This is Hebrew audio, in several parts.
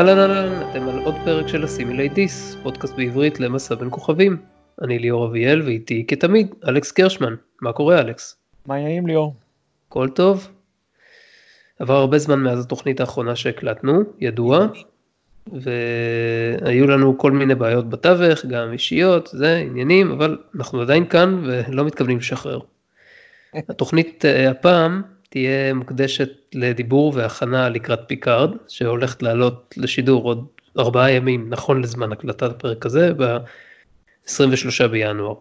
אהלן אהלן, אתם על עוד פרק של הסימילי דיס, פודקאסט בעברית למסע בין כוכבים. אני ליאור אביאל ואיתי כתמיד אלכס קרשמן. מה קורה אלכס? מה העניינים ליאור? הכל טוב. עבר הרבה זמן מאז התוכנית האחרונה שהקלטנו, ידוע, והיו לנו כל מיני בעיות בתווך, גם אישיות, זה עניינים, אבל אנחנו עדיין כאן ולא מתכוונים לשחרר. התוכנית הפעם תהיה מוקדשת לדיבור והכנה לקראת פיקארד, שהולכת לעלות לשידור עוד ארבעה ימים, נכון לזמן הקלטת הפרק הזה, ב-23 בינואר.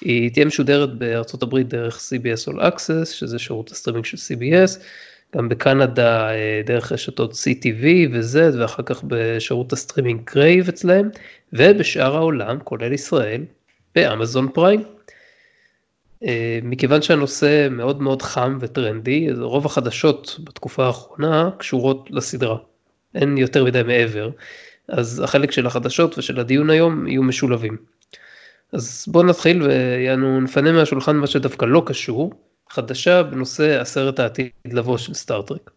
היא תהיה משודרת בארצות הברית דרך CBS All Access, שזה שירות הסטרימינג של CBS, גם בקנדה אה, דרך רשתות CTV ו-Z, ואחר כך בשירות הסטרימינג Crave אצלהם, ובשאר העולם, כולל ישראל, באמזון פריים. אה, מכיוון שהנושא מאוד מאוד חם וטרנדי, רוב החדשות בתקופה האחרונה קשורות לסדרה. אין יותר מדי מעבר, אז החלק של החדשות ושל הדיון היום יהיו משולבים. אז בואו נתחיל ויענו נפנה מהשולחן מה שדווקא לא קשור, חדשה בנושא הסרט העתיד לבוא של סטארטרק.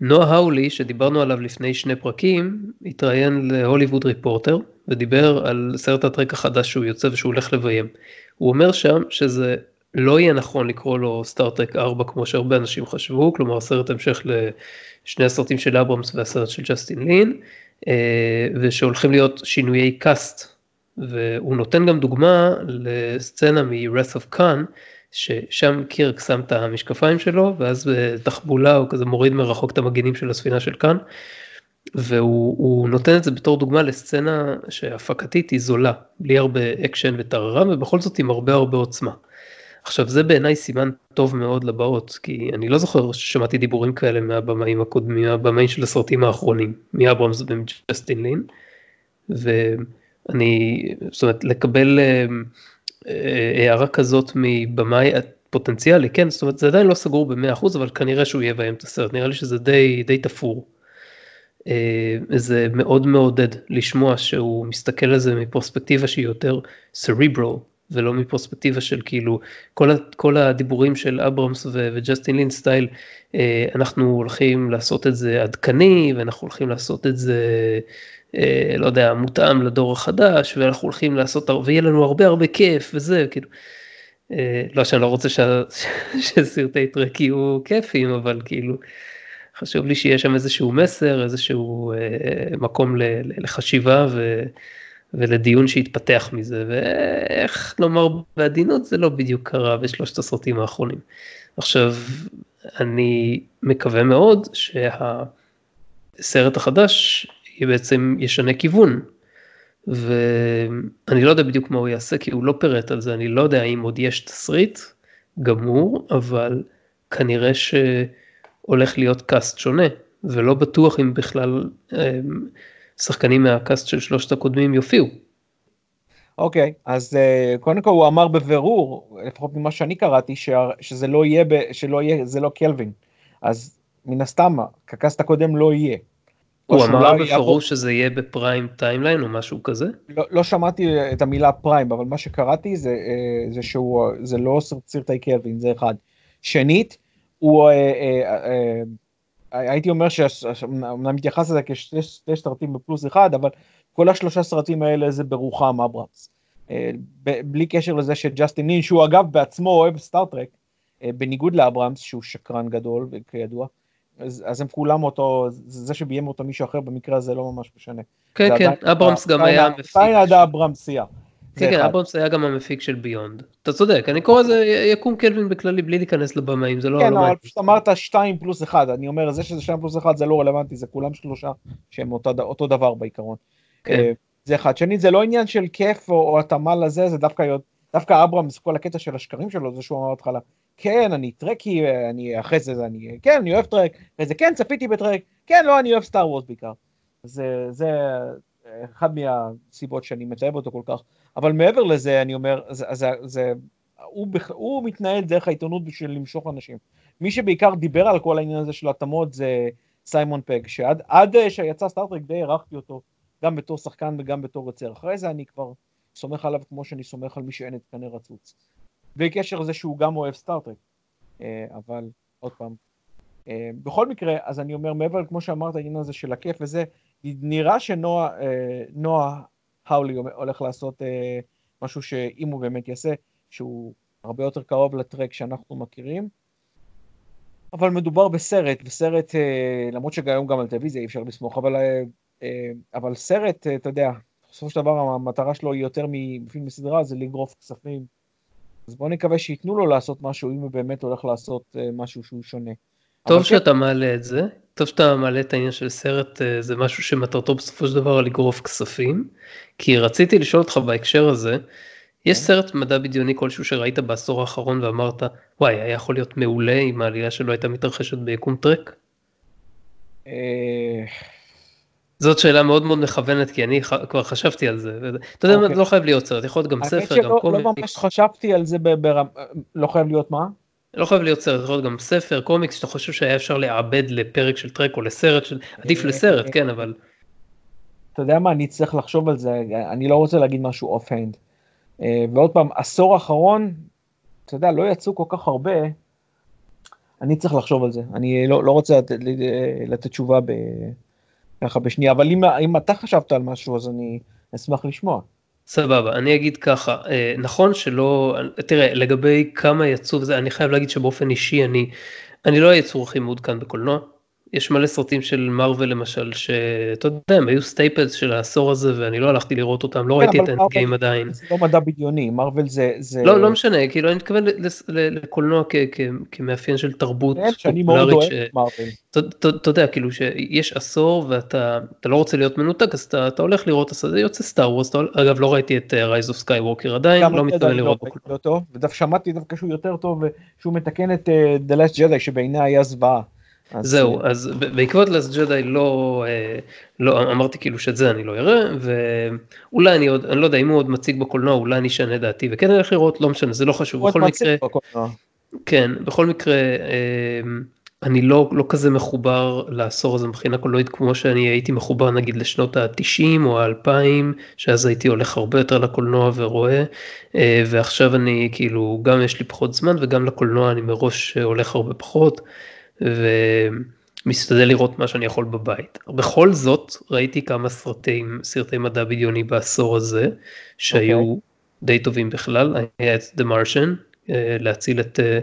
נועה האולי שדיברנו עליו לפני שני פרקים התראיין להוליווד ריפורטר ודיבר על סרט הטרק החדש שהוא יוצא ושהוא הולך לביים. הוא אומר שם שזה לא יהיה נכון לקרוא לו סטארטרק 4 כמו שהרבה אנשים חשבו, כלומר סרט המשך לשני הסרטים של אברמס והסרט של ג'סטין לין, אה, ושהולכים להיות שינויי קאסט, והוא נותן גם דוגמה לסצנה מ-Wrath of Khan, ששם קירק שם את המשקפיים שלו, ואז בתחבולה הוא כזה מוריד מרחוק את המגינים של הספינה של כאן, והוא נותן את זה בתור דוגמה לסצנה שהפקתית היא זולה, בלי הרבה אקשן וטררם, ובכל זאת עם הרבה הרבה עוצמה. עכשיו זה בעיניי סימן טוב מאוד לבאות, כי אני לא זוכר ששמעתי דיבורים כאלה מהבמאים הקודמים, מהבמאים של הסרטים האחרונים, מאברמס ומג'סטין לין, ואני, זאת אומרת, לקבל אה, אה, הערה כזאת מבמאי פוטנציאלי, כן, זאת אומרת זה עדיין לא סגור ב-100%, אבל כנראה שהוא יביים את הסרט, נראה לי שזה די, די תפור. אה, זה מאוד מעודד לשמוע שהוא מסתכל על זה מפרספקטיבה שהיא יותר סריברו ולא מפרספקטיבה של כאילו כל, כל הדיבורים של אברמס וג'סטין לין סטייל אה, אנחנו הולכים לעשות את זה עדכני ואנחנו הולכים לעשות את זה אה, לא יודע מותאם לדור החדש ואנחנו הולכים לעשות ויהיה לנו הרבה הרבה כיף וזה כאילו. לא שאני לא רוצה שסרטי טרק יהיו כיפים אבל כאילו חשוב לי שיהיה שם איזשהו מסר, איזשהו אה, מקום ל, לחשיבה ו, ולדיון שיתפתח מזה, ואיך לומר בעדינות זה לא בדיוק קרה בשלושת הסרטים האחרונים. עכשיו, אני מקווה מאוד שהסרט החדש בעצם ישנה כיוון, ואני לא יודע בדיוק מה הוא יעשה, כי הוא לא פירט על זה, אני לא יודע אם עוד יש תסריט גמור, אבל כנראה ש... הולך להיות קאסט שונה, ולא בטוח אם בכלל אה, שחקנים מהקאסט של שלושת הקודמים יופיעו. אוקיי, אוקיי, אז uh, קודם כל הוא אמר בבירור, לפחות ממה שאני קראתי, ש, שזה לא יהיה, ב, שלא יהיה, זה לא קלווין. אז מן הסתם, הקאסט הקודם לא יהיה. הוא אמר בפירוש שזה יהיה ב prime timeline או משהו כזה? לא, לא שמעתי את המילה prime, אבל מה שקראתי זה, אה, זה שהוא, זה לא סרטי קלווין, זה אחד. שנית, הוא, אה, אה, אה, הייתי אומר שאומנם מתייחס לזה כשתי סרטים בפלוס אחד, אבל כל השלושה סרטים האלה זה ברוחו של אברמס. בלי קשר לזה שג'סטין לין, שהוא אגב בעצמו אוהב סטארטרק, בניגוד לאברמס, שהוא שקרן גדול, כידוע, אז, אז הם כולם אותו, זה שביים אותו מישהו אחר במקרה הזה לא ממש משנה. כן, כן, אברמס גם היה מפיק. פיינדה אברמסיה. כן, כן, אברמס היה גם המפיק של ביונד. אתה צודק, אני קורא לזה יקום קלווין בכללי בלי להיכנס לבמאים, זה לא... כן, אבל פשוט אמרת 2 פלוס 1, אני אומר, זה שזה 2 פלוס 1 זה לא רלוונטי, זה כולם שלושה שהם אותו דבר בעיקרון. כן. אה, זה אחד. שנית, זה לא עניין של כיף או התאמה לזה, זה דווקא דווקא אברמס, כל הקטע של השקרים שלו, זה שהוא אמר בהתחלה, כן, אני טרקי, אני אחרי זה, אני, כן, אני אוהב טרק, אחרי זה, כן, צפיתי בטרק, כן, לא, אני אוהב סטאר וורס בעיקר. זה, זה אחד מהסיבות שאני מתאהב אותו כל כך. אבל מעבר לזה, אני אומר, זה, זה, זה, הוא, הוא מתנהל דרך העיתונות בשביל למשוך אנשים. מי שבעיקר דיבר על כל העניין הזה של התאמות זה סיימון פג, שעד שיצא סטארטרק די הערכתי אותו, גם בתור שחקן וגם בתור יוצר. אחרי זה אני כבר סומך עליו כמו שאני סומך על מי שאין את קנה רצוץ. בקשר לזה שהוא גם אוהב סטארטרק. אה, אבל עוד פעם, אה, בכל מקרה, אז אני אומר, מעבר, כמו שאמרת, העניין הזה של הכיף וזה, נראה שנועה האולי הולך לעשות משהו שאם הוא באמת יעשה, שהוא הרבה יותר קרוב לטרק שאנחנו מכירים. אבל מדובר בסרט, וסרט, למרות שגם גם על טלוויזיה אי אפשר לסמוך, אבל, אבל סרט, אתה יודע, בסופו של דבר המטרה שלו היא יותר מפילם בסדרה, זה לגרוף כספים. אז בואו נקווה שייתנו לו לעשות משהו, אם הוא באמת הולך לעשות אה, משהו שהוא שונה. טוב כן- שאתה כן... מעלה את זה, טוב שאתה מעלה את העניין של סרט, אה, זה משהו שמטרתו בסופו של דבר לגרוף כספים, כי רציתי לשאול אותך בהקשר הזה, יש כן. סרט מדע בדיוני כלשהו שראית בעשור האחרון ואמרת, וואי, היה יכול להיות מעולה אם העלילה שלו הייתה מתרחשת ביקום טרק? אה, זאת שאלה מאוד מאוד מכוונת כי אני כבר חשבתי על זה. אתה יודע, אוקיי. לא חייב להיות סרט, יכול להיות גם ספר, גם קומיקס. לא ממש חשבתי על זה לא חייב להיות מה? לא חייב להיות סרט, יכול להיות גם ספר, קומיקס, שאתה חושב שהיה אפשר לעבד לפרק של טרק או לסרט, עדיף לסרט, כן, אבל... אתה יודע מה, אני צריך לחשוב על זה, אני לא רוצה להגיד משהו off hand. אה, ועוד פעם, עשור האחרון, אתה יודע, לא יצאו כל כך הרבה, אני צריך לחשוב על זה. אני לא, לא רוצה לתת, לתת תשובה. ככה בשנייה, אבל אם, אם אתה חשבת על משהו אז אני אשמח לשמוע. סבבה, אני אגיד ככה, אה, נכון שלא, תראה, לגבי כמה יצאו אני חייב להגיד שבאופן אישי אני, אני לא היצור הכי מעודכן בקולנוע, יש מלא סרטים של מארוול למשל, שאתה יודע, הם היו staples של העשור הזה ואני לא הלכתי לראות אותם, לא כן, ראיתי את האנדגיים עדיין. זה לא מדע בדיוני, מארוול זה... זה... לא, לא משנה, כאילו אני מתכוון לקולנוע כמאפיין של תרבות כן, שאני מאוד אוהב מארוול. אתה יודע, כאילו שיש עשור ואתה לא רוצה להיות מנותק, אז אתה הולך לראות, זה יוצא סטאר וורס, אגב לא ראיתי את Rise of Skywalker עדיין, לא מתכוון לראות בקולנוע. ודווקא שמעתי דווקא שהוא יותר טוב, שהוא מתקן את אה, The Last Jedi שבעיניי היה זוועה. זהו, אה, אז בעקבות Last Jedi לא, אה, לא, אמרתי כאילו שאת זה אני לא אראה, ואולי אני עוד, אני לא יודע אם הוא עוד מציג בקולנוע, אולי אני אשנה דעתי וכן אלך לראות, לא משנה, זה לא חשוב, בכל מקרה, כן, בכל מקרה, אה, אני לא, לא כזה מחובר לעשור הזה מבחינה קולנועית כמו שאני הייתי מחובר נגיד לשנות ה-90 או ה-2000, שאז הייתי הולך הרבה יותר לקולנוע ורואה, ועכשיו אני כאילו, גם יש לי פחות זמן וגם לקולנוע אני מראש הולך הרבה פחות. ומשתדל לראות מה שאני יכול בבית. בכל זאת ראיתי כמה סרטים, סרטי מדע בדיוני בעשור הזה, שהיו okay. אוקיי. די טובים בכלל, היה את The Martian, אה, להציל את אה,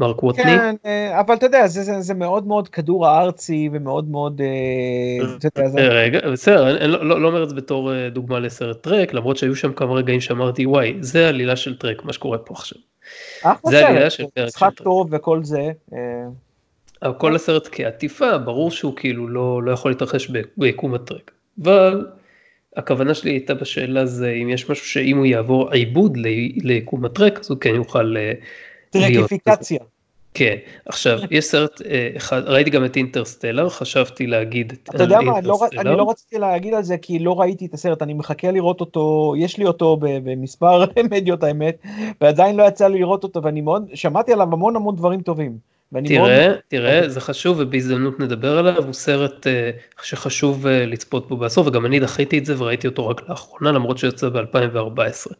מרק ווטני. כן, אה, אבל אתה יודע, זה, זה, זה מאוד מאוד כדור הארצי ומאוד מאוד... רגע, בסדר, אני לא, לא, לא אומר את זה בתור דוגמה לסרט טרק, למרות שהיו שם כמה רגעים שאמרתי, וואי, זה עלילה של טרק, מה שקורה פה עכשיו. זה עלילה של טרק. משחק טוב וכל זה. כל הסרט כעטיפה, ברור שהוא כאילו לא, לא יכול להתרחש ביקום הטרק. אבל הכוונה שלי הייתה בשאלה זה אם יש משהו שאם הוא יעבור עיבוד ליקום הטרק, אז הוא כן יוכל אה, להיות. טרקיפיקציה. כן, עכשיו יש סרט אה, אחד, ראיתי גם את אינטרסטלר, חשבתי להגיד את אתה יודע מה, לא, אני לא רציתי להגיד על זה כי לא ראיתי את הסרט, אני מחכה לראות אותו, יש לי אותו במספר מדיות האמת, ועדיין לא יצא לי לראות אותו ואני מאוד, שמעתי עליו המון המון דברים טובים. תראה, מאוד... תראה, זה חשוב ובהזדמנות נדבר עליו, הוא סרט uh, שחשוב uh, לצפות בו בעשור וגם אני דחיתי את זה וראיתי אותו רק לאחרונה למרות שיוצא ב-2014.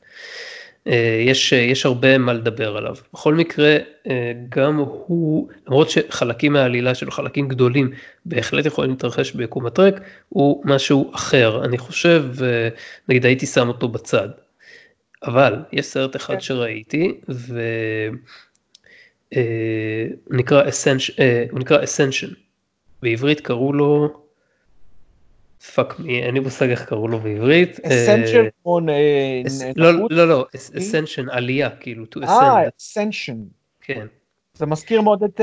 Uh, יש, uh, יש הרבה מה לדבר עליו. בכל מקרה, uh, גם הוא, למרות שחלקים מהעלילה שלו, חלקים גדולים, בהחלט יכולים להתרחש ביקום הטרק, הוא משהו אחר. אני חושב, uh, נגיד הייתי שם אותו בצד. אבל יש סרט אחד כן. שראיתי, ו... אה, נקרא אה, הוא נקרא Ascension. בעברית קראו לו פאק מי, אין לי מושג איך קראו לו בעברית. Ascension כמו לא לא לא ascension עלייה כאילו to ascend. אה אסנשן. כן. זה מזכיר מאוד את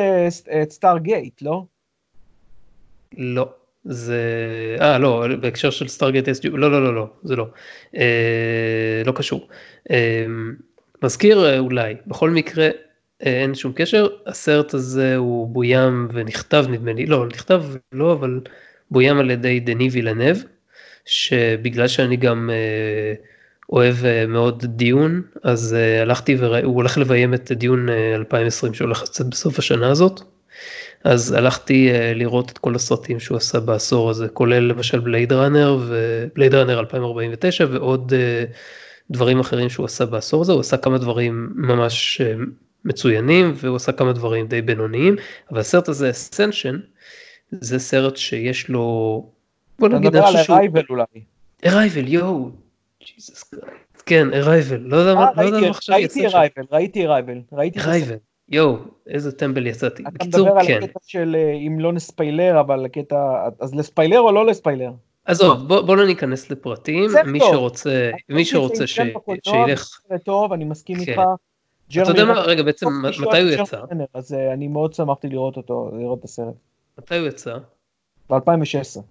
סטארגייט לא? לא. זה אה לא בהקשר של סטארגייט לא לא לא לא זה לא לא קשור מזכיר אולי בכל מקרה אין שום קשר, הסרט הזה הוא בוים ונכתב נדמה לי, לא נכתב לא אבל בוים על ידי דני וילנב, שבגלל שאני גם אה, אוהב אה, מאוד דיון, אז אה, הלכתי והוא הולך לביים את דיון אה, 2020 שהולך לצאת בסוף השנה הזאת. אז הלכתי uh, לראות את כל הסרטים שהוא עשה בעשור הזה, כולל למשל בלייד ראנר ובלייד ראנר 2049 ועוד uh, דברים אחרים שהוא עשה בעשור הזה, הוא עשה כמה דברים ממש מצוינים והוא עשה כמה דברים די בינוניים אבל הסרט הזה Ascension זה סרט שיש לו בוא נגיד אתה מדבר על Arrival אולי. Arrival יואו. כן Arrival לא יודע מה אה, עכשיו ראיתי Arrival ראיתי Arrival ראיתי Arrival יואו איזה טמבל יצאתי. אתה מדבר על כן. הקטע של אה, אם לא נספיילר אבל הקטע אז לספיילר או לא לספיילר. עזוב בוא, בוא לא ניכנס לפרטים מי טוב. שרוצה מי שרוצה ש... שילך. זה טוב אני מסכים כן. איתך. אתה יודע מה רגע בעצם מתי הוא יצא? אז אה, אני מאוד שמחתי לראות אותו לראות את הסרט. מתי הוא יצא? ב-2016.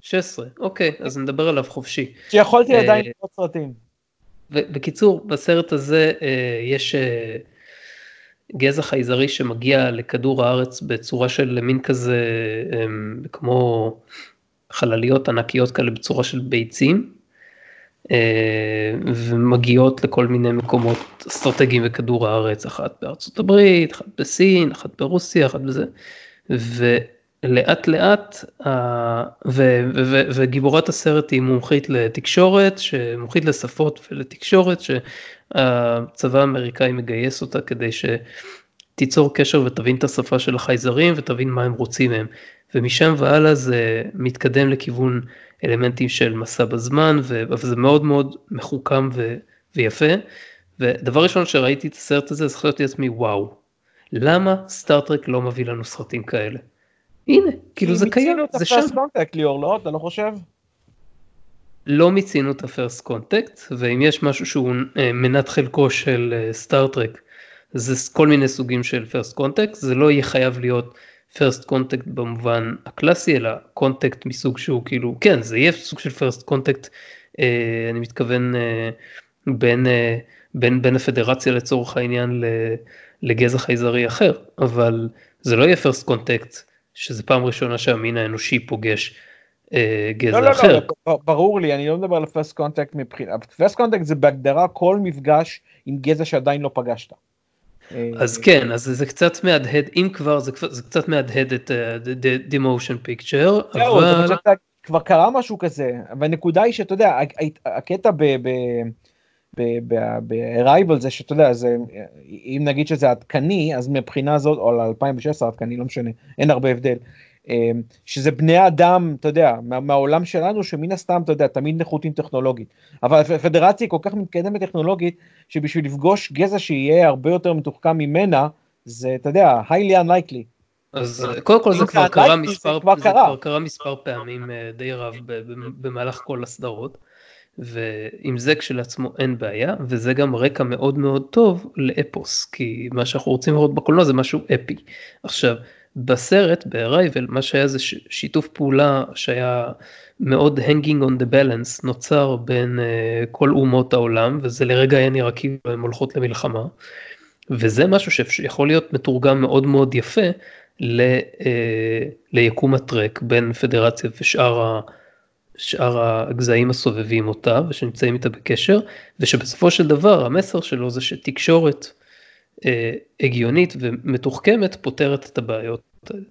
16, אוקיי, אז נדבר עליו חופשי. שיכולתי עדיין לראות סרטים. בקיצור, בסרט הזה אה, יש אה, גזע חייזרי שמגיע לכדור הארץ בצורה של מין כזה, אה, כמו חלליות ענקיות כאלה בצורה של ביצים, ומגיעות לכל מיני מקומות אסטרטגיים בכדור הארץ, אחת בארצות הברית, אחת בסין, אחת ברוסיה, אחת בזה. לאט לאט וגיבורת הסרט היא מומחית לתקשורת, מומחית לשפות ולתקשורת שהצבא האמריקאי מגייס אותה כדי שתיצור קשר ותבין את השפה של החייזרים ותבין מה הם רוצים מהם. ומשם והלאה זה מתקדם לכיוון אלמנטים של מסע בזמן וזה מאוד מאוד מחוכם ו... ויפה. ודבר ראשון שראיתי את הסרט הזה אז חשבתי לעצמי וואו למה Star Trek לא מביא לנו סרטים כאלה. הנה, כאילו זה קיים, זה שם. מיצינו את ה first ליאור, לא? אתה לא חושב? לא מיצינו את ה first contact, ואם יש משהו שהוא אה, מנת חלקו של Star Trek, אה, זה כל מיני סוגים של first contact, זה לא יהיה חייב להיות first contact במובן הקלאסי, אלא contact מסוג שהוא כאילו, כן, זה יהיה סוג של first contact, אה, אני מתכוון בין, בין, בין הפדרציה לצורך העניין לגזע חייזרי אחר, אבל זה לא יהיה first contact. שזה פעם ראשונה שהמין האנושי פוגש אה, גזע לא, אחר. לא, לא, ברור לי, אני לא מדבר על first contact מבחינת, first contact זה בהגדרה כל מפגש עם גזע שעדיין לא פגשת. אז כן, אז זה קצת מהדהד, אם כבר זה, זה קצת מהדהד את uh, the motion picture, אבל... כבר קרה משהו כזה, והנקודה היא שאתה יודע, הקטע ב... ב ב-Arrival זה שאתה יודע, זה, אם נגיד שזה עדכני, אז מבחינה זאת, או ל-2016 עדכני, לא משנה, אין הרבה הבדל. אמ, שזה בני אדם, אתה יודע, מה, מהעולם שלנו, שמן הסתם, אתה יודע, תמיד נחותים טכנולוגית. אבל הפדרציה כל כך מתקדמת טכנולוגית, שבשביל לפגוש גזע שיהיה הרבה יותר מתוחכם ממנה, זה, אתה יודע, highly unlikely. אז קודם כל זה כבר קרה מספר, זה כבר קרה מספר פעמים אה, די רב במהלך כל הסדרות. ועם זה כשלעצמו אין בעיה וזה גם רקע מאוד מאוד טוב לאפוס כי מה שאנחנו רוצים לראות בקולנוע זה משהו אפי. עכשיו בסרט ב-Arrival מה שהיה זה שיתוף פעולה שהיה מאוד hanging on the balance נוצר בין uh, כל אומות העולם וזה לרגע היה נראה כאילו הן הולכות למלחמה. וזה משהו שיכול להיות מתורגם מאוד מאוד יפה ל, uh, ליקום הטרק בין פדרציה ושאר ה... שאר הגזעים הסובבים אותה ושנמצאים איתה בקשר ושבסופו של דבר המסר שלו זה שתקשורת הגיונית ומתוחכמת פותרת את הבעיות.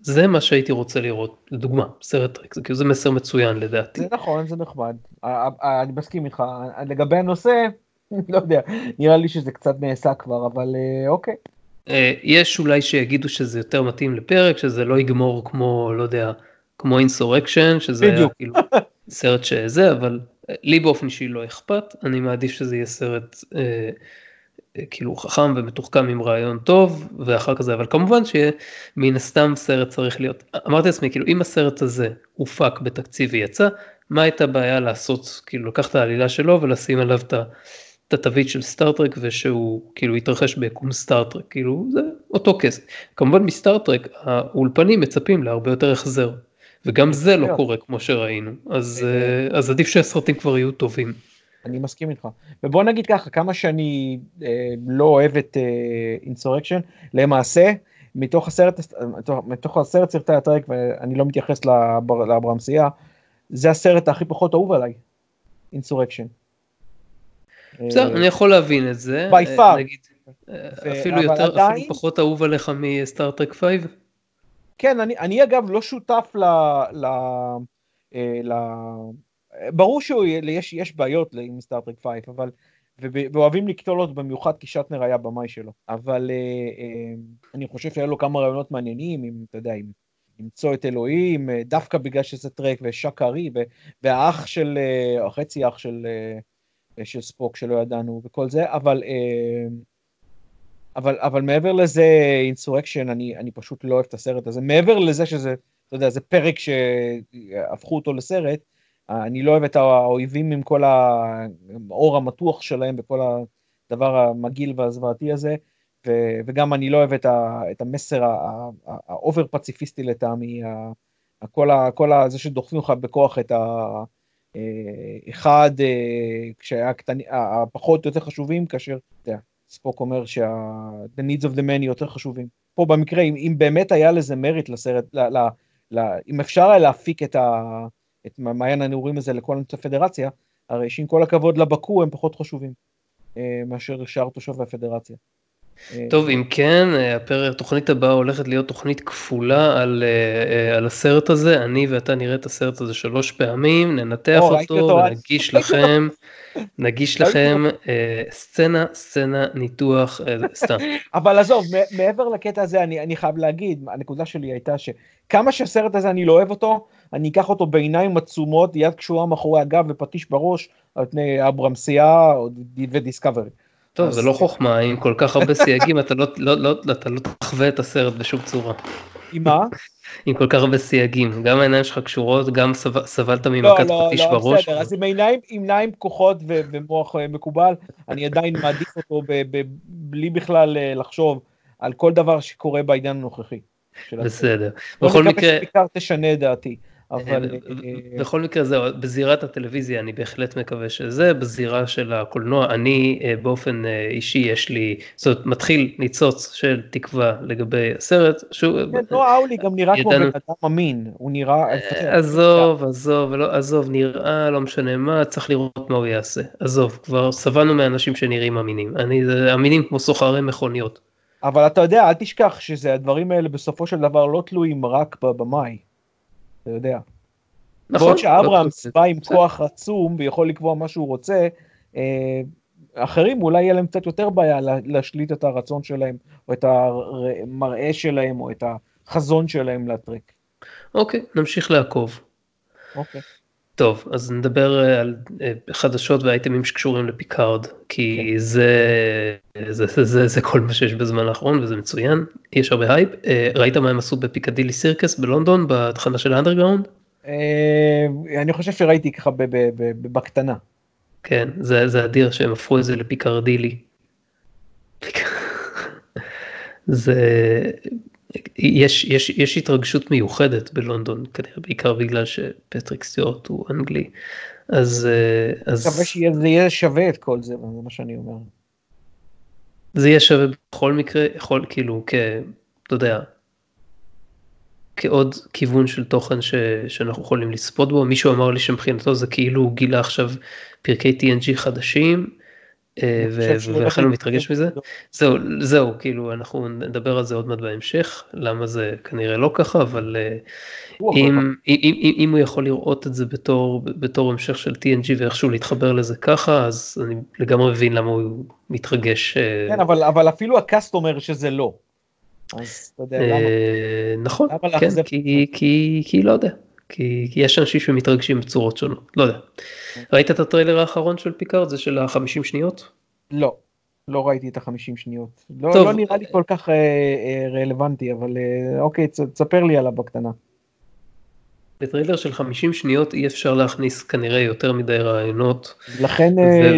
זה מה שהייתי רוצה לראות לדוגמה סרט טריק זה כאילו זה מסר מצוין לדעתי. זה נכון זה נחמד אני מסכים איתך לגבי הנושא לא יודע נראה לי שזה קצת נעשה כבר אבל אה, אוקיי. אה, יש אולי שיגידו שזה יותר מתאים לפרק שזה לא יגמור כמו לא יודע כמו אינסורקשן שזה היה כאילו סרט שזה, אבל אה, לי באופן אישי לא אכפת, אני מעדיף שזה יהיה סרט אה, אה, כאילו חכם ומתוחכם עם רעיון טוב, ואחר כך זה, אבל כמובן שיהיה מן הסתם סרט צריך להיות, אמרתי לעצמי, כאילו אם הסרט הזה הופק בתקציב ויצא, מה הייתה בעיה לעשות, כאילו לקח את העלילה שלו ולשים עליו את התווית של Star Trek ושהוא כאילו התרחש ביקום Star Trek כאילו זה אותו כסף. כמובן מ Star Trek האולפנים מצפים להרבה יותר החזר וגם זה לא קורה כמו שראינו, אז, אה, אז עדיף שהסרטים כבר יהיו טובים. אני מסכים איתך. ובוא נגיד ככה, כמה שאני אה, לא אוהב את Insurrection, אה, למעשה, מתוך הסרט, מתוך, מתוך הסרט סרטי הטרק, ואני לא מתייחס לאבר, לאברמסייה, זה הסרט הכי פחות אהוב עליי, Insurrection. בסדר, אני יכול להבין את זה. by far. נגיד, אפילו יותר, עדיין... אפילו פחות אהוב עליך מ Star Trek 5? כן, אני, אני אגב לא שותף ל... ל, אה, ל ברור שיש יש בעיות עם Star Trek 5, אבל ואוהבים לקטול אותו במיוחד כי שטנר היה במאי שלו. אבל אני חושב שהיה לו כמה רעיונות מעניינים, אם אתה יודע, אם למצוא את אלוהים, דווקא בגלל שזה טרק ושקארי, והאח של, או חצי אח של, של ספוק שלא ידענו וכל זה, אבל אבל, אבל מעבר לזה, אינסורקשן, אני, אני פשוט לא אוהב את הסרט הזה. מעבר לזה שזה, אתה יודע, זה פרק שהפכו אותו לסרט, אני לא אוהב את האויבים עם כל האור המתוח שלהם וכל הדבר המגעיל והזוועתי הזה, ו, וגם אני לא אוהב את, ה, את המסר ה over פציפיסטי לטעמי, כל, ה, זה שדוחפים לך בכוח את האחד, אה, אה, הפחות יותר חשובים, כאשר, אתה יודע, ספוק אומר שה the needs of the many יותר חשובים. פה במקרה, אם, אם באמת היה לזה merit לסרט, ל, ל, ל, אם אפשר היה להפיק את, ה, את מעיין הנעורים הזה לכל אנשי הפדרציה, הרי שעם כל הכבוד לבקו הם פחות חשובים אה, מאשר שאר תושבי הפדרציה. טוב, אם כן, התוכנית הבאה הולכת להיות תוכנית כפולה על, אה, על הסרט הזה, אני ואתה נראה את הסרט הזה שלוש פעמים, ננתח או, אותו, נגיש לכם, נגיש לכם אה, סצנה, סצנה, ניתוח, אה, סתם. אבל עזוב, מעבר לקטע הזה, אני, אני חייב להגיד, הנקודה שלי הייתה שכמה שהסרט הזה אני לא אוהב אותו, אני אקח אותו בעיניים עצומות, יד קשורה מאחורי הגב ופטיש בראש, על פני אברמסייה ודיסקאברי. טוב, זה לא חוכמה, עם כל כך הרבה סייגים אתה לא, לא, לא, אתה לא תחווה את הסרט בשום צורה. עם מה? עם כל כך הרבה סייגים, גם העיניים שלך קשורות, גם סבלת ממכת לא, פטיש לא, בראש. בסדר, אז עם עיניים, עיניים פקוחות ומוח אה, מקובל, אני עדיין מעדיף אותו בלי בכלל אה, לחשוב על כל דבר שקורה בעידן הנוכחי. בסדר. בכל מקרה... לא מקווה תשנה את דעתי. אבל... אה, אה, בכל מקרה זהו, בזירת הטלוויזיה אני בהחלט מקווה שזה, בזירה של הקולנוע אני אה, באופן אישי יש לי, זאת אומרת מתחיל ניצוץ של תקווה לגבי הסרט, שוב... כן, לא אאולי גם נראה כמו בן אדם אמין, הוא נראה... עזוב, עזוב, לא, עזוב, נראה, לא משנה מה, צריך לראות מה הוא יעשה, עזוב, כבר סבלנו מאנשים שנראים אמינים, אני, אמינים כמו סוחרי מכוניות. אבל אתה יודע, אל תשכח שזה הדברים האלה בסופו של דבר לא תלויים רק בבמאי. אתה יודע. נכון. בעוד שאברהמס בא עם כוח עצום ויכול לקבוע מה שהוא רוצה, אה, אחרים אולי יהיה להם קצת יותר בעיה להשליט את הרצון שלהם, או את המראה שלהם, או את החזון שלהם לטרק. אוקיי, נמשיך לעקוב. אוקיי. טוב, אז נדבר אה, על אה, חדשות ואייטמים שקשורים לפיקארד, כי כן. זה, זה, זה, זה, זה כל מה שיש בזמן האחרון וזה מצוין, יש הרבה הייפ. אה, ראית מה הם עשו ב Piccadilly Circus בלונדון, בתחנה של ה Underground? אני חושב שראיתי ככה בקטנה. כן, זה, זה אדיר שהם הפכו את זה ל Picardilly. זה יש, יש, יש התרגשות מיוחדת בלונדון, כנראה בעיקר בגלל שפטריק סטיורט הוא אנגלי. אז... אה, אז... מקווה שזה יהיה שווה את כל זה, זה מה שאני אומר. זה יהיה שווה בכל מקרה, יכול כאילו, כ... אתה יודע, כעוד כיוון של תוכן ש, שאנחנו יכולים לצפות בו. מישהו אמר לי שמבחינתו זה כאילו הוא גילה עכשיו פרקי TNG חדשים, ולכן הוא מתרגש מזה. זהו, זהו, כאילו אנחנו נדבר על זה עוד מעט בהמשך, למה זה כנראה לא ככה, אבל אה, אם, אם, אם הוא יכול לראות את זה בתור, בתור המשך של TNG ואיכשהו להתחבר לזה ככה, אז אני לגמרי מבין למה הוא מתרגש. אה, כן, אבל, אבל אפילו ה cast אומר שזה לא. אז אתה יודע למה. נכון, כן, כי, כי, כי לא יודע. כי, כי יש אנשים שמתרגשים בצורות שונות, לא יודע. ראית את הטריילר האחרון של פיקארד, זה של החמישים שניות? לא, לא ראיתי את החמישים שניות. לא, טוב. לא נראה לי כל כך אה, אה, רלוונטי, אבל אה, אוקיי, תספר לי עליו בקטנה. בטריילר של 50 שניות אי אפשר להכניס כנראה יותר מדי רעיונות. לכן אה,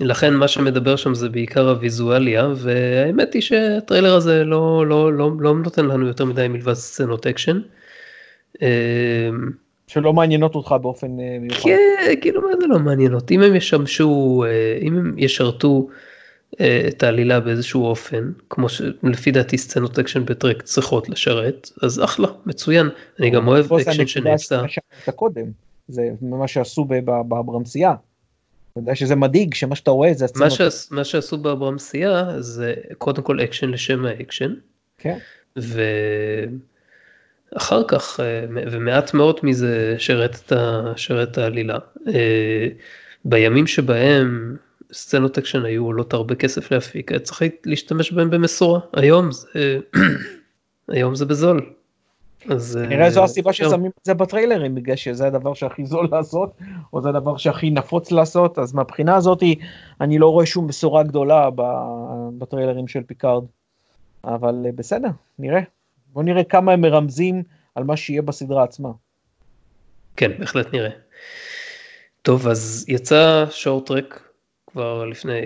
לכן מה שמדבר שם זה בעיקר הוויזואליה והאמת היא שהטריילר הזה לא, לא, לא, לא נותן לנו יותר מדי מלבד סצנות אקשן. אמ, שלא מעניינות אותך באופן אה, מיוחד. כן, כאילו מה זה לא מעניין אותי, אם הם ישמשו, אה, אם הם ישרתו אה, את העלילה באיזשהו אופן, כמו שלפי דעתי סצנות אקשן בטרק צריכות לשרת, אז אחלה, מצוין, אני גם אוהב אקשן שנעשה. זה מה שעשו באברמסייה. אתה יודע שזה מדאיג שמה שאתה רואה זה הסצנות. מה שעשו באברמסייה זה קודם כל אקשן לשם האקשן. כן. אחר כך, אה, ומעט מאוד מזה שרת את, העלילה. אה, בימים שבהם סצנות אקשן היו עולות הרבה כסף להפיק, היה צריך להשתמש בהם במשורה. היום זה, היום זה בזול. אז... נראה זו הסיבה ששמים את זה בטריילרים, בגלל שזה הדבר שהכי זול לעשות, או זה הדבר שהכי נפוץ לעשות, אז מהבחינה הזאת אני לא רואה שום בשורה גדולה בטריילרים של פיקארד. אבל בסדר, נראה. בוא נראה כמה הם מרמזים על מה שיהיה בסדרה עצמה. כן, בהחלט נראה. טוב, אז יצא Short Trek כבר לפני,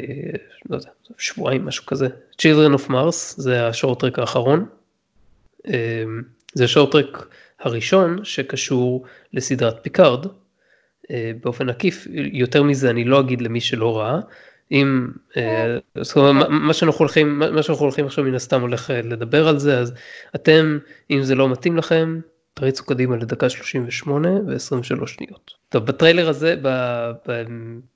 לא יודע, שבועיים, משהו כזה. Children of Mars, זה ה Short Trek האחרון. אמ, זה ה Short Trek הראשון שקשור לסדרת פיקארד. אה, באופן עקיף, יותר מזה אני לא אגיד למי שלא ראה. אם, אה, מה שאנחנו הולכים, מה שאנחנו הולכים עכשיו מן הסתם הולך אה, לדבר על זה, אז אתם, אם זה לא מתאים לכם, תריצו קדימה לדקה 38 ו-23 שניות. טוב, בטריילר הזה, ב, ב,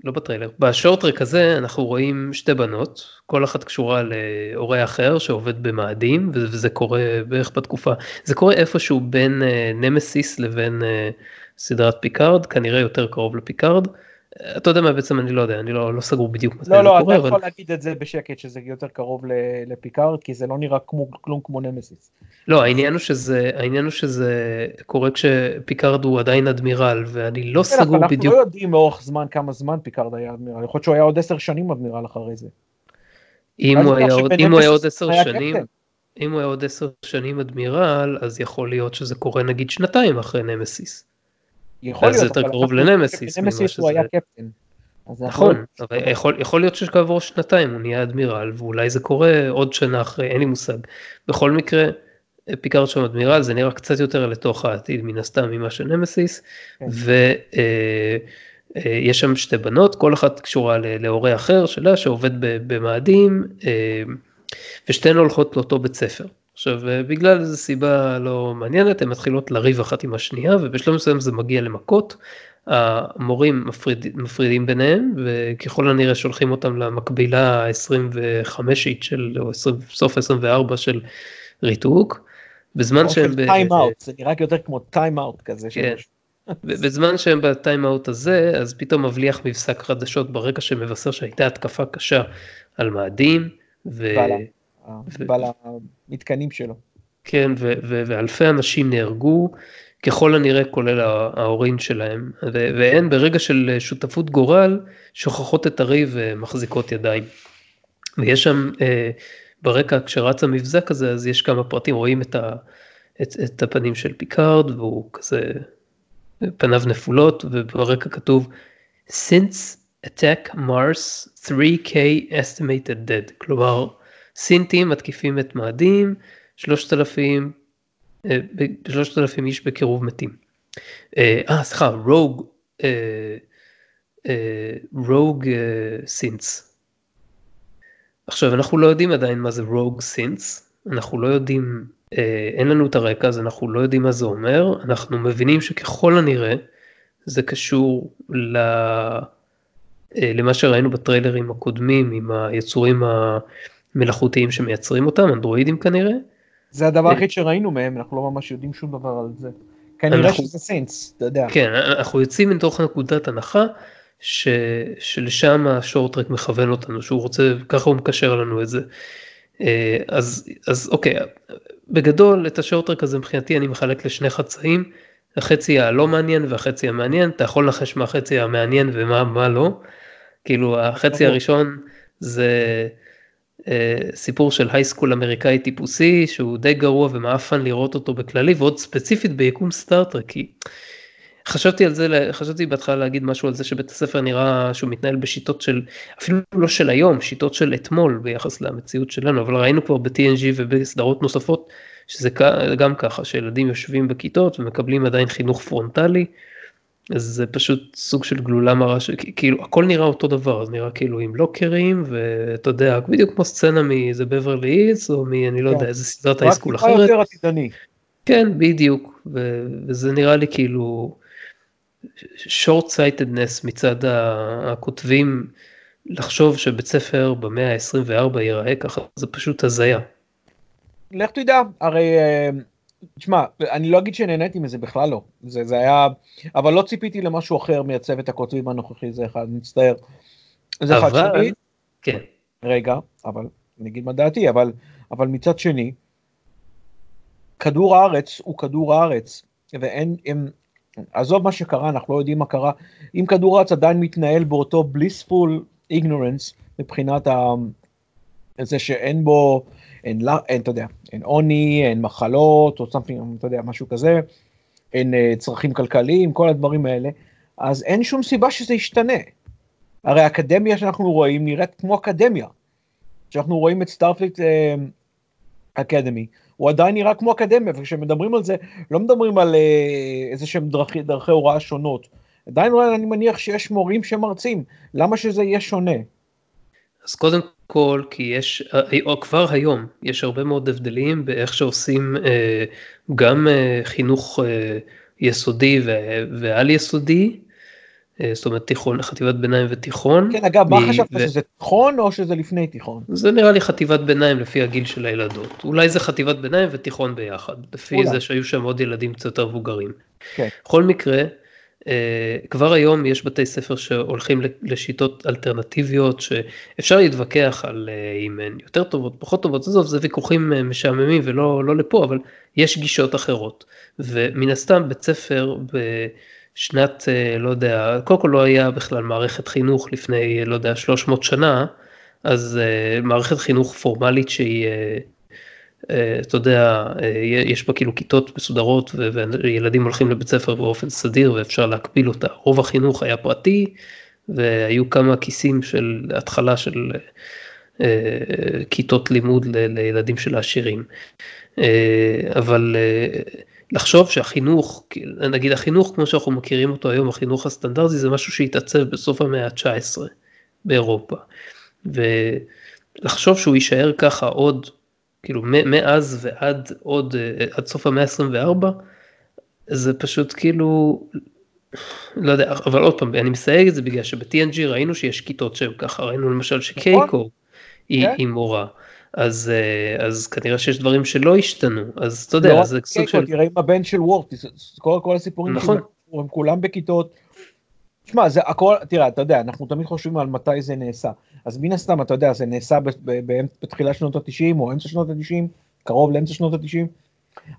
לא בטריילר, ב Short Trek הזה אנחנו רואים שתי בנות, כל אחת קשורה להורה אחר שעובד במאדים, וזה קורה בערך בתקופה, זה קורה איפשהו בין נמסיס לבין סדרת פיקארד, כנראה יותר קרוב לפיקארד. אתה יודע מה בעצם אני לא יודע אני לא, לא סגור בדיוק לא, לא, קורה. אתה יכול להגיד את זה בשקט שזה יותר קרוב לפיקארד כי זה לא נראה כמו כלום כמו נמסיס. לא העניין הוא שזה העניין הוא שזה קורה כשפיקארד הוא עדיין אדמירל ואני לא כן, סגור אנחנו בדיוק. אנחנו לא יודעים לאורך זמן כמה זמן פיקארד היה אדמירל יכול להיות שהוא היה עוד עשר שנים אדמירל אחרי זה. אם הוא היה עוד אם הוא היה עוד עשר שנים. אם הוא היה עוד עשר שנים אדמירל אז יכול להיות שזה קורה נגיד שנתיים אחרי נמסיס. יכול להיות, זה יותר קרוב לנמסיס. נמסיס הוא היה קפטן. נכון, אבל יכול, יכול להיות שכעבור שנתיים הוא נהיה אדמירל ואולי זה קורה עוד שנה אחרי, אין לי מושג. בכל מקרה, פיקארד שם אדמירל זה נראה קצת יותר לתוך העתיד מן הסתם ממה של נמסיס, כן. ויש אה, אה, שם שתי בנות, כל אחת קשורה להורה אחר שלה שעובד במאדים, אה, ושתיהן הולכות לאותו בית ספר. עכשיו אה, בגלל איזו סיבה לא מעניינת הן מתחילות לריב אחת עם השנייה ובשלב מסוים זה מגיע למכות. המורים מפריד, מפרידים ביניהם וככל הנראה שולחים אותם למקבילה ה-25 של או 20, סוף 24 של ריתוק. בזמן שהם... טיים אאוט, זה נראה יותר כמו טיים אאוט כזה. כן. בזמן שהם בטיים אאוט הזה אז פתאום מבליח מבשק חדשות ברקע שמבשר שהייתה התקפה קשה על מאדים. ו... ועל המתקנים שלו. כן, ו- ו- ואלפי אנשים נהרגו, ככל הנראה כולל ההורים שלהם, ו- והן ברגע של שותפות גורל שוכחות את הריב ומחזיקות ידיים. ויש שם אה, ברקע כשרץ המבזק הזה אז יש כמה פרטים רואים את, ה, את, את הפנים של פיקארד והוא כזה פניו נפולות וברקע כתוב since attack Mars 3K estimated dead כלומר סינטים מתקיפים את מאדים, 3,000, 3,000 איש בקירוב מתים. אה, אה, סליחה, rogue, אה, אה, רוג סינטס. עכשיו, אנחנו לא יודעים עדיין מה זה רוג סינטס, אנחנו לא יודעים, אין לנו את הרקע, אז אנחנו לא יודעים מה זה אומר, אנחנו מבינים שככל הנראה זה קשור ל... למה שראינו בטריילרים הקודמים עם היצורים ה... מלאכותיים שמייצרים אותם, אנדרואידים כנראה. זה הדבר היחיד שראינו מהם, אנחנו לא ממש יודעים שום דבר על זה. כנראה אנחנו, שזה סינס, אתה יודע. כן, אנחנו יוצאים מתוך נקודת הנחה ש, שלשם השורטרק מכוון אותנו, שהוא רוצה, ככה הוא מקשר לנו את זה. אה, אז, אז אוקיי, בגדול את השורטרק הזה מבחינתי אני מחלק לשני חצאים, החצי הלא מעניין והחצי המעניין, אתה יכול לנחש מה החצי המעניין ומה לא, כאילו החצי הראשון זה אה, סיפור של הייסקול אמריקאי טיפוסי שהוא די גרוע ומאפן לראות אותו בכללי ועוד ספציפית ביקום סטארטרק כי חשבתי על זה חשבתי בהתחלה להגיד משהו על זה שבית הספר נראה שהוא מתנהל בשיטות של אפילו לא של היום שיטות של אתמול ביחס למציאות שלנו אבל ראינו כבר ב-TNG ובסדרות נוספות שזה גם ככה שילדים יושבים בכיתות ומקבלים עדיין חינוך פרונטלי. אז זה פשוט סוג של גלולה מרה שכאילו הכל נראה אותו דבר אז נראה כאילו עם לוקרים ואתה יודע בדיוק כמו סצנה מאיזה בברלי הילס או מי אני לא יודע כן. איזה סדרת high school אחרת. כן בדיוק וזה נראה לי כאילו short sightedness מצד הכותבים לחשוב שבית ספר במאה ה-24 ייראה ככה זה פשוט הזיה. לך תדע הרי אה, תשמע, אני לא אגיד שנהניתי מזה בכלל לא, זה, זה היה, אבל לא ציפיתי למשהו אחר מהצוות הכותבים הנוכחי, זה אחד, מצטער. זה אחד אבל, שני, כן, רגע, אבל אני אגיד מה דעתי, אבל, אבל מצד שני, כדור הארץ הוא כדור הארץ, ואין, הם, עזוב מה שקרה, אנחנו לא יודעים מה קרה, אם כדור הארץ עדיין מתנהל באותו blissful ignorance מבחינת ה... זה שאין בו, אין, לה- אין, אתה יודע, אין עוני, אין מחלות, או something, אתה יודע, משהו כזה, אין אה, צרכים כלכליים, כל הדברים האלה, אז אין שום סיבה שזה ישתנה. הרי האקדמיה שאנחנו רואים נראית כמו אקדמיה. כשאנחנו רואים את Starfleet Academy, הוא עדיין נראה כמו אקדמיה, וכשמדברים על זה, לא מדברים על אה, איזה שהם דרכי, דרכי הוראה שונות. עדיין אני מניח שיש מורים שמרצים, למה שזה יהיה שונה? אז קודם כל, כי יש, אה, או כבר היום, יש הרבה מאוד הבדלים באיך שעושים אה, גם אה, חינוך יסודי ועל יסודי, זאת אומרת תיכון, חטיבת ביניים ותיכון. כן, אגב, מה חשבת, ו- שזה תיכון או שזה לפני תיכון? זה נראה לי חטיבת ביניים לפי הגיל של הילדות. אולי זה חטיבת ביניים ותיכון ביחד, לפי אולי. זה שהיו שם עוד ילדים קצת יותר מבוגרים. כן. בכל מקרה, כבר היום יש בתי ספר שהולכים לשיטות אלטרנטיביות שאפשר להתווכח על אה, אם הן יותר טובות, פחות טובות, עזוב, זה ויכוחים אה, משעממים ולא לא לפה, אבל יש גישות אחרות. ומן הסתם בית ספר בשנת, אה, לא יודע, קודם כל לא היה בכלל מערכת חינוך לפני, לא יודע, 300 שנה, אז אה, מערכת חינוך פורמלית שהיא... אה, אתה יודע, אה, יש בה כאילו כיתות מסודרות וילדים הולכים לבית ספר באופן סדיר ואפשר להקביל אותה. רוב החינוך היה פרטי והיו כמה כיסים של התחלה של אה, כיתות לימוד לילדים של העשירים. אבל לחשוב שהחינוך, נגיד החינוך כמו שאנחנו מכירים אותו היום, החינוך הסטנדרטי זה משהו שהתעצב בסוף המאה ה-19 באירופה. ולחשוב שהוא יישאר ככה עוד כאילו מאז ועד עוד, אה, עד סוף המאה ה-24, זה פשוט כאילו, לא יודע, אבל עוד פעם, אני מסייג את זה בגלל שב-TNG ראינו שיש כיתות שהן ככה, ראינו למשל שקייקו היא, כן. היא מורה, אז, אה, אז כנראה שיש דברים שלא השתנו, אז אתה יודע, לא זה סוג של, תראה עם הבן של וורט, כל, כל הסיפורים נכון. הם כולם בכיתות. תשמע, זה הכל, תראה, אתה יודע, אנחנו תמיד חושבים על מתי זה נעשה. אז מן הסתם, אתה יודע, זה נעשה בתחילת שנות ה-90 או אמצע שנות ה-90, קרוב לאמצע שנות ה-90,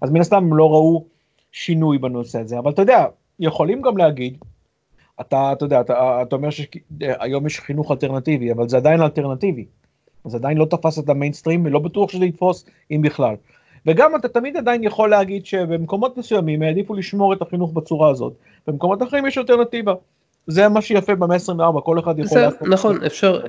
אז מן הסתם הם לא ראו שינוי בנושא הזה. אבל אתה יודע, יכולים גם להגיד, אתה, אתה יודע, אתה, אתה אומר שהיום יש חינוך אלטרנטיבי, אבל זה עדיין אלטרנטיבי. זה עדיין לא תפס את המיינסטרים, ולא בטוח שזה יתפוס, אם בכלל. וגם אתה תמיד עדיין יכול להגיד שבמקומות מסוימים העדיפו לשמור את החינוך בצורה הזאת, במקומות אחרים יש אלטרנטיבה. זה מה שיפה במאה ה-24, כל אחד יכול זה, לעשות. נכון, אפשר,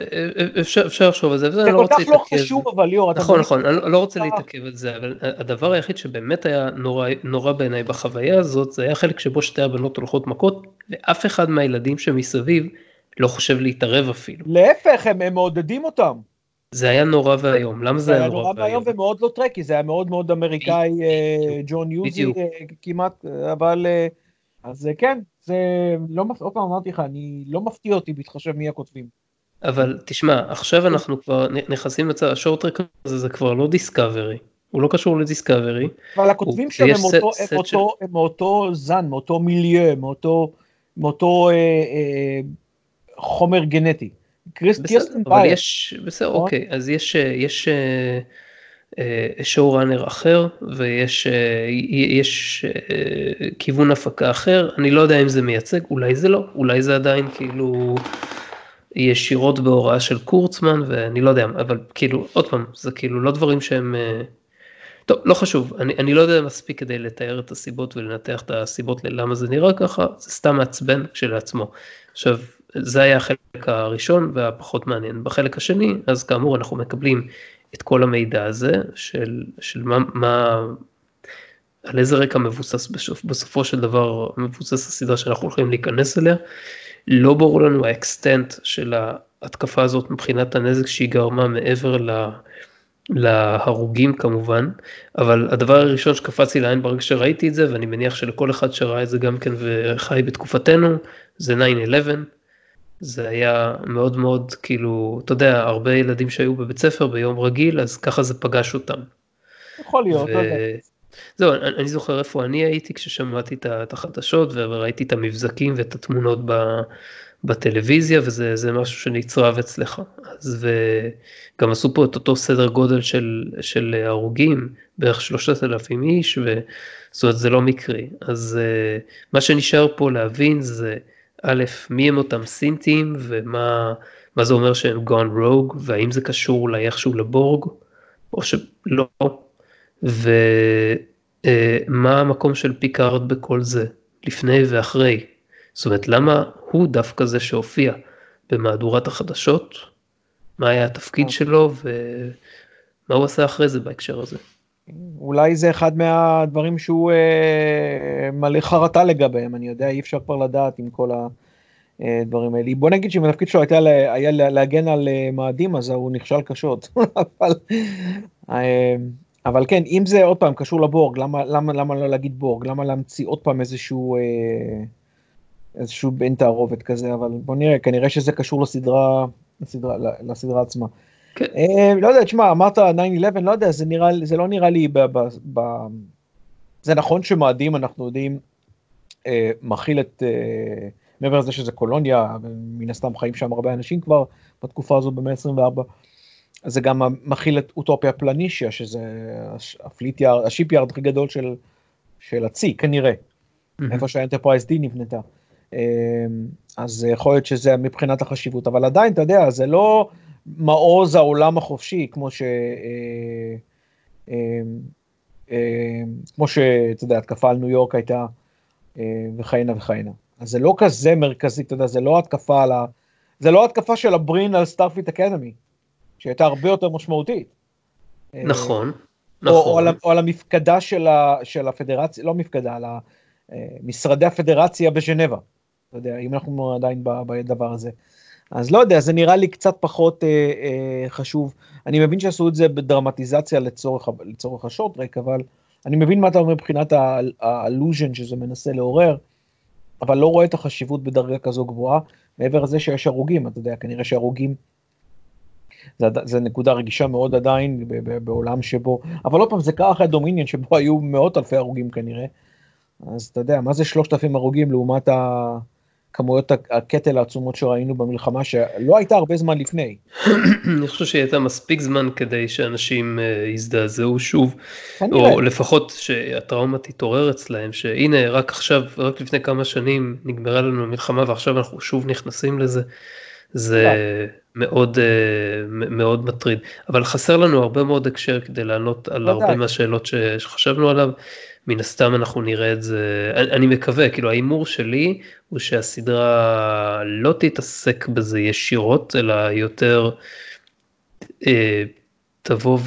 אפשר, אפשר לחשוב על זה, וזה זה לא כל כך לא. חשוב, אבל ליאור, אתה נכון? נכון, אני לא- לא רוצה אה. להתעכב על זה, אבל הדבר היחיד שבאמת היה נורא, נורא בעיניי בחוויה הזאת, זה היה חלק שבו שתי הבנות הולכות מכות, ואף אחד מהילדים שמסביב לא חושב להתערב אפילו. להפך, הם, הם מעודדים אותם. זה היה נורא ואיום, למה זה היה נורא ואיום ואיום? ומאוד לא טרקי, זה היה מאוד מאוד אמריקאי, אה, ג'ון יוזי. אה, כמעט, אבל אז אה, כן, זה לא, עוד פעם אמרתי לך, אני לא מפתיע אותי בהתחשב מי הכותבים. אבל תשמע, עכשיו אנחנו כבר נכנסים לצד, השורטרק הזה זה כבר לא דיסקאברי, הוא לא קשור לדיסקאברי, אבל הכותבים שלהם הם סט הם של- מאותו- הם מאותו זן, מאותו מיליו, מאותו מאותו אה, אה, חומר גנטי. קריס- בייר, יש, בסדר, נכון? אוקיי, אז יש, אה, יש שואו ראנר אחר ויש אה, יש אה, כיוון הפקה אחר, אני לא יודע אם זה מייצג, אולי זה לא, אולי זה עדיין כאילו ישירות בהוראה של קורצמן ואני לא יודע, אבל כאילו, עוד פעם, זה כאילו לא דברים שהם, אה, טוב, לא חשוב, אני, אני לא יודע מספיק כדי לתאר את הסיבות ולנתח את הסיבות ללמה זה נראה ככה, זה סתם מעצבן כשלעצמו. עכשיו, זה היה החלק הראשון והפחות מעניין. בחלק השני, אז כאמור אנחנו מקבלים את כל המידע הזה של, של מה, מה, על איזה רקע מבוסס בסופ, בסופו של דבר מבוסס הסדרה שאנחנו הולכים להיכנס אליה. לא ברור לנו ה extent של ההתקפה הזאת מבחינת הנזק שהיא גרמה מעבר ל... להרוגים כמובן, אבל הדבר הראשון שקפץ לי לעין ברגע שראיתי את זה, ואני מניח שלכל אחד שראה את זה גם כן וחי בתקופתנו, זה 9-11. זה היה מאוד מאוד כאילו, אתה יודע, הרבה ילדים שהיו בבית ספר ביום רגיל, אז ככה זה פגש אותם. יכול להיות, לא יודע. זהו, אני, אני זוכר איפה אני הייתי כששמעתי את החדשות וראיתי את המבזקים ואת התמונות בטלוויזיה וזה משהו שנצרב אצלך. אז וגם עשו פה את אותו סדר גודל של, של הרוגים, בערך 3,000 איש, וזאת אומרת זה לא מקרי. אז מה שנשאר פה להבין זה א', מי הם אותם סינטים ומה זה אומר שהם gone rogue והאם זה קשור אולי איכשהו לבורג או שלא, ומה המקום של פיקארד בכל זה, לפני ואחרי. זאת אומרת, למה הוא דווקא זה שהופיע במהדורת החדשות, מה היה התפקיד אוקיי. שלו ומה הוא עשה אחרי זה בהקשר הזה. אולי זה אחד מהדברים שהוא אה, מלא חרטה לגביהם, אני יודע, אי אפשר כבר לדעת עם כל הדברים האלה. בוא נגיד שאם התפקיד שלו הייתה, היה להגן על אה, מאדים, אז הוא נכשל קשות. אבל, אה, אבל כן, אם זה עוד פעם קשור לבורג, למה, למה, למה לא להגיד בורג? למה להמציא עוד פעם איזשהו, אה, איזשהו בן תערובת כזה? אבל בוא נראה, כנראה שזה קשור לסדרה, לסדרה, לסדרה עצמה. כן. אה, לא יודע, תשמע, אמרת 9-11, לא יודע, זה, נראה, זה לא נראה לי, ב, ב, ב, זה נכון שמאדים, אנחנו יודעים, אה, מכיל את, אה, מעבר לזה שזה קולוניה, מן הסתם חיים שם הרבה אנשים כבר בתקופה הזו במאה ה-24, זה גם מכיל את אוטופיה פלנישיה, שזה ה fleet yard, ה ship yard הכי גדול של, של הצי, כנראה, mm-hmm. איפה שהאנטרפרייז D נבנתה. אז יכול להיות שזה מבחינת החשיבות, אבל עדיין, אתה יודע, זה לא... מעוז העולם החופשי, כמו ש... אה, אה, אה, כמו שאתה יודע, התקפה על ניו יורק הייתה, וכהנה וכהנה. אז זה לא כזה מרכזי, אתה יודע, זה לא התקפה על ה... זה לא התקפה של הברין על Starfleet Academy, שהייתה הרבה יותר משמעותית. נכון, נכון. או, או, על, או על המפקדה של, ה, של הפדרציה, לא מפקדה, על משרדי הפדרציה בז'נבה. אתה יודע, אם אנחנו עדיין בדבר הזה. אז לא יודע, זה נראה לי קצת פחות אה, אה, חשוב. אני מבין שעשו את זה בדרמטיזציה לצורך, לצורך השוטרק, אבל אני מבין מה אתה אומר מבחינת האלוז'ן שזה מנסה לעורר, אבל לא רואה את החשיבות בדרגה כזו גבוהה, מעבר לזה שיש הרוגים, אתה יודע, כנראה שהרוגים, זה, זה נקודה רגישה מאוד עדיין בעולם שבו, אבל עוד פעם, זה קרה אחרי הדומיניון שבו היו מאות אלפי הרוגים כנראה, אז אתה יודע, מה זה שלושת אלפים הרוגים לעומת ה... כמויות הקטל העצומות שראינו במלחמה שלא הייתה הרבה זמן לפני. אני חושב שהיא הייתה מספיק זמן כדי שאנשים אה, יזדעזעו שוב, או לפחות שהטראומה תתעורר אצלהם, שהנה רק עכשיו, רק לפני כמה שנים נגמרה לנו המלחמה ועכשיו אנחנו שוב נכנסים לזה, זה לא. מאוד אה, מאוד מטריד, אבל חסר לנו הרבה מאוד הקשר כדי לענות על הרבה מהשאלות שחשבנו עליו. מן הסתם אנחנו נראה את זה, אני, מקווה, כאילו ההימור שלי הוא שהסדרה לא תתעסק בזה ישירות, אלא יותר אה, תבוא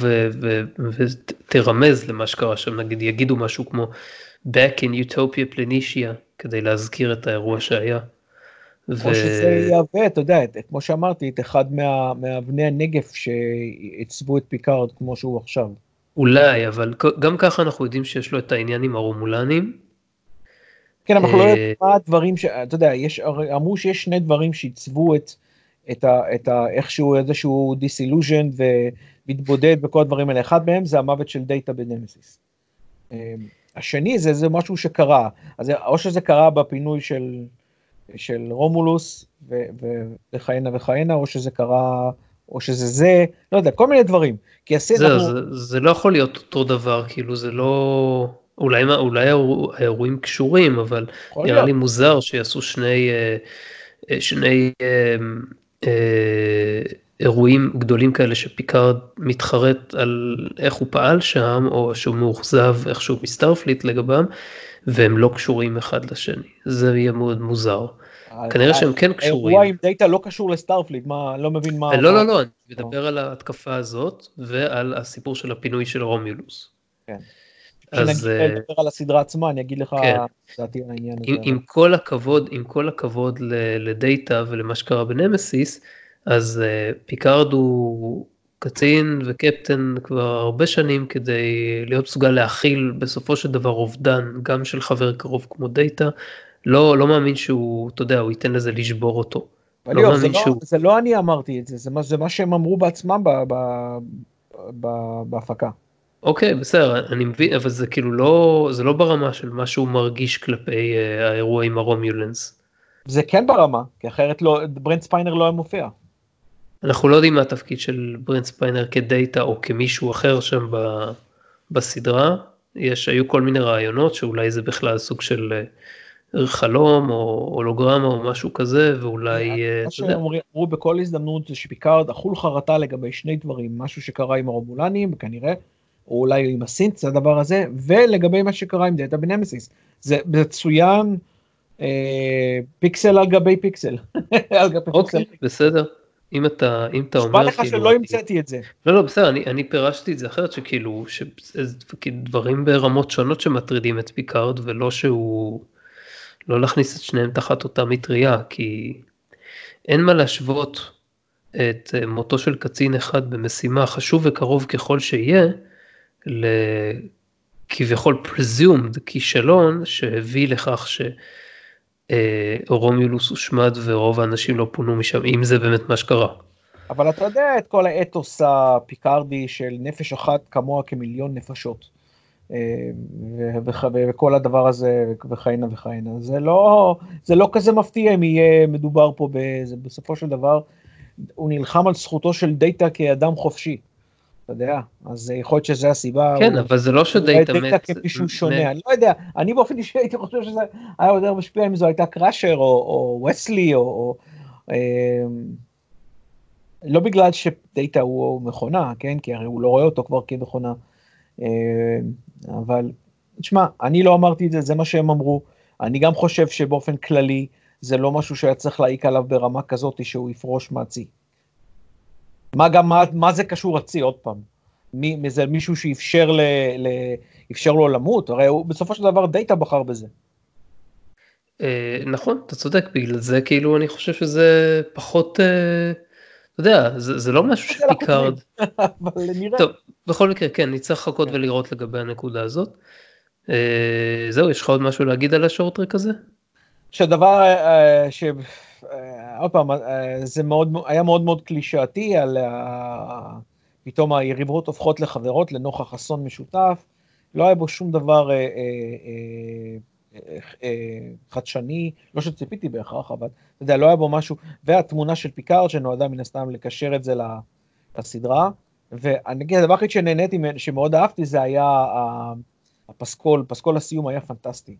ותרמז למה שקרה שם, נגיד יגידו משהו כמו Back in Utopia Planitia, כדי להזכיר את האירוע שהיה. או ו... שזה יהווה, אתה יודע, כמו שאמרתי, את אחד מה, מאבני הנגף שעיצבו את פיקארד כמו שהוא עכשיו. אולי, אבל גם ככה אנחנו יודעים שיש לו את העניין עם הרומולנים. כן, אבל אנחנו לא יודעים אה, מה הדברים, ש... אתה יודע, יש, אמרו שיש שני דברים שעיצבו את, את, ה, את ה, איכשהו איזשהו disillusion ומתבודד וכל הדברים האלה. אחד מהם זה המוות של דאטה בנמסיס. אה, השני זה, זה משהו שקרה, אז או שזה קרה בפינוי של, של רומולוס וכהנה וכהנה, או שזה קרה או שזה זה, לא יודע, כל מיני דברים. כי הסרט... זה, אנחנו... זה, זה לא יכול להיות אותו דבר, כאילו זה לא... אולי, אולי האירועים קשורים, אבל נראה להיות. לי מוזר שיעשו שני, אה, אה, שני אה, אה, אירועים גדולים כאלה שפיקארד מתחרט על איך הוא פעל שם, או שהוא מאוכזב איכשהו מסטארפליט לגבם, והם לא קשורים אחד לשני. זה יהיה מאוד מוזר. כנראה שהם כן קשורים. האירוע עם דאטה לא קשור ל Starfleet, מה, לא מבין מה... לא, לא, לא, אני מדבר על ההתקפה הזאת ועל הסיפור של הפינוי של רומולוס. כן. אז... כשנדבר על הסדרה עצמה, אני אגיד לך כן. דעתי על העניין הזה. עם כל הכבוד, עם כל הכבוד לדאטה ולמה שקרה בנמסיס, אז פיקארד הוא קצין וקפטן כבר הרבה שנים כדי להיות מסוגל להכיל בסופו של דבר אובדן גם של חבר קרוב כמו דאטה לא, לא מאמין שהוא, אתה יודע, הוא ייתן לזה לשבור אותו. לא מאמין זה, לא- שהוא... לא, זה לא אני אמרתי את זה, זה מה, זה מה שהם אמרו בעצמם ב, ב, ב, בהפקה. אוקיי, בסדר, אני מבין, אבל זה כאילו לא, זה לא ברמה של מה שהוא מרגיש כלפי uh, האירוע עם ה Romulans. זה כן ברמה, כי אחרת לא, ברנד ספיינר לא היה מופיע. אנחנו לא יודעים מה התפקיד של ברנד ספיינר כדאטה או כמישהו אחר שם ב, בסדרה. יש, היו כל מיני רעיונות שאולי זה בכלל סוג של אה, חלום או הולוגרמה או משהו כזה, ואולי... אה, מה שאמרו בכל הזדמנות זה שפיקארד אכול חרטה לגבי שני דברים, משהו שקרה עם הרומולנים, כנראה, או אולי עם ה synth, זה הדבר הזה, ולגבי מה שקרה עם דאטה בנמסיס. זה מצוין אה, פיקסל על גבי פיקסל. אוקיי, בסדר. אם אתה, אם אתה אומר, לך כאילו, שלא המצאתי את זה. לא, לא, בסדר, אני, אני פירשתי את זה אחרת, שכאילו, דברים ברמות שונות שמטרידים את פיקארד, ולא שהוא, לא להכניס את שניהם תחת אותה מטריה, כי אין מה להשוות את מותו של קצין אחד במשימה חשוב וקרוב ככל שיהיה, לכביכול presumed כישלון שהביא לכך ש... אה, הושמד ורוב האנשים לא פונו משם, אם זה באמת מה שקרה. אבל אתה יודע את כל האתוס הפיקרדי של נפש אחת כמוה כמיליון נפשות. אה, וכל הדבר הזה וכהנה וכהנה. זה לא, זה לא כזה מפתיע אם יהיה מדובר פה, בזה, בסופו של דבר, הוא נלחם על זכותו של דאטה כאדם חופשי. אתה יודע, אז יכול להיות שזו הסיבה. כן, אבל זה לא שדאטה מת. דאטה כמישהו שונה, אני לא יודע, אני באופן אישי הייתי חושב שזה היה יותר משפיע אם זו הייתה קראשר או וסלי או... אמ, לא בגלל שדאטה הוא מכונה, כן? כי הרי הוא לא רואה אותו כבר כמכונה. אמ, אבל, תשמע, אני לא אמרתי את זה, זה מה שהם אמרו. אני גם חושב שבאופן כללי זה לא משהו שהיה צריך להעיק עליו ברמה כזאת שהוא יפרוש מהצי. מה גם, מה, מה זה קשור הצי עוד פעם? מי, זה מישהו שאפשר ל, ל, אפשר לו למות? הרי הוא בסופו של דבר דאטה בחר בזה. אה, נכון, אתה צודק, בגלל זה כאילו אני חושב שזה פחות, אה, אתה יודע, זה, זה לא משהו שפיקארד. טוב, בכל מקרה, כן, נצטרך לחכות כן. ולראות לגבי הנקודה הזאת. אה, זהו, יש לך עוד משהו להגיד על השורטרק הזה? שדבר, ש... אה, עוד פעם, אה, זה מאוד, היה מאוד מאוד קלישאתי על פתאום היריבות הופכות לחברות לנוכח אסון משותף, לא היה בו שום דבר אה, חדשני, לא שציפיתי בהכרח, אבל אתה יודע, לא היה בו משהו, והתמונה של פיקארד שנועדה מן הסתם לקשר את זה לסדרה, ואני אגיד, הדבר היחיד שנהניתי, שמאוד אהבתי, זה היה הפסקול, פסקול הסיום היה פנטסטי,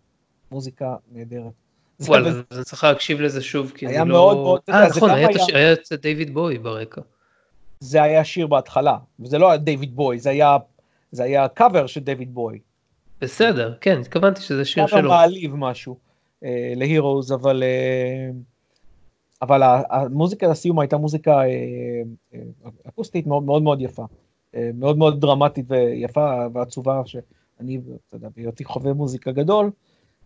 מוזיקה נהדרת. וואלה, אז צריך להקשיב לזה שוב, כי זה לא... היה מאוד מאוד... אה, נכון, היה את דיוויד בוי ברקע. זה היה שיר בהתחלה, וזה לא היה דיוויד בוי, זה היה, זה היה קאבר של דיוויד בוי. בסדר, כן, התכוונתי שזה שיר שלו. קאבר מעליב משהו אה, להירוז, אבל... אה, אבל המוזיקה לסיום הייתה מוזיקה אה, אה, אקוסטית מאוד מאוד מאוד יפה. אה, מאוד מאוד דרמטית ויפה ועצובה, שאני, אתה יודע, בהיותי חובב מוזיקה גדול,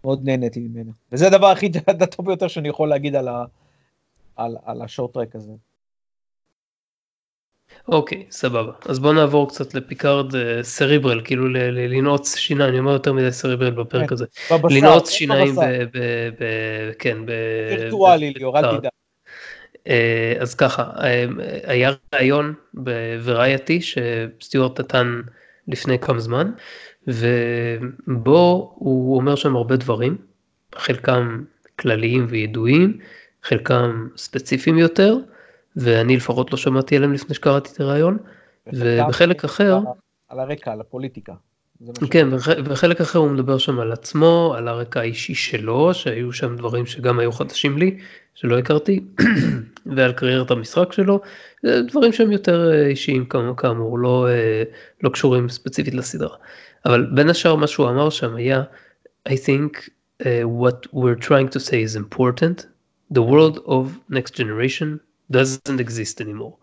מאוד נהניתי ממנו. וזה הדבר הכי הטוב ביותר שאני יכול להגיד על, ה, על, על השורט טרק הזה. אוקיי, okay, סבבה. אז בוא נעבור קצת לפיקארד סריברל, כאילו לנעוץ שיניים, אני אומר יותר מדי סריברל בפרק כן, הזה. לנעוץ שיניים ב... ב, ב כן, ב... וירטואלי, ליאור, אל תדאג. אה, אז ככה, אה, היה ראיון בוורייטי שסטיוארט נתן לפני כמה זמן, ובו הוא אומר שם הרבה דברים, חלקם כלליים וידועים, חלקם ספציפיים יותר, ואני לפחות לא שמעתי עליהם לפני שקראתי את הרעיון, ובחלק אחר... על הרקע, על הפוליטיקה. כן, בחלק אחר הוא מדבר שם על עצמו, על הרקע האישי שלו, שהיו שם דברים שגם היו חדשים לי, שלא הכרתי, ועל קריירת המשחק שלו, דברים שהם יותר אה, אישיים כאמור, לא, אה, לא קשורים ספציפית לסדרה. אבל בין השאר מה שהוא אמר שם היה, I think uh, what we're trying to say is important, the world of next generation doesn't exist anymore.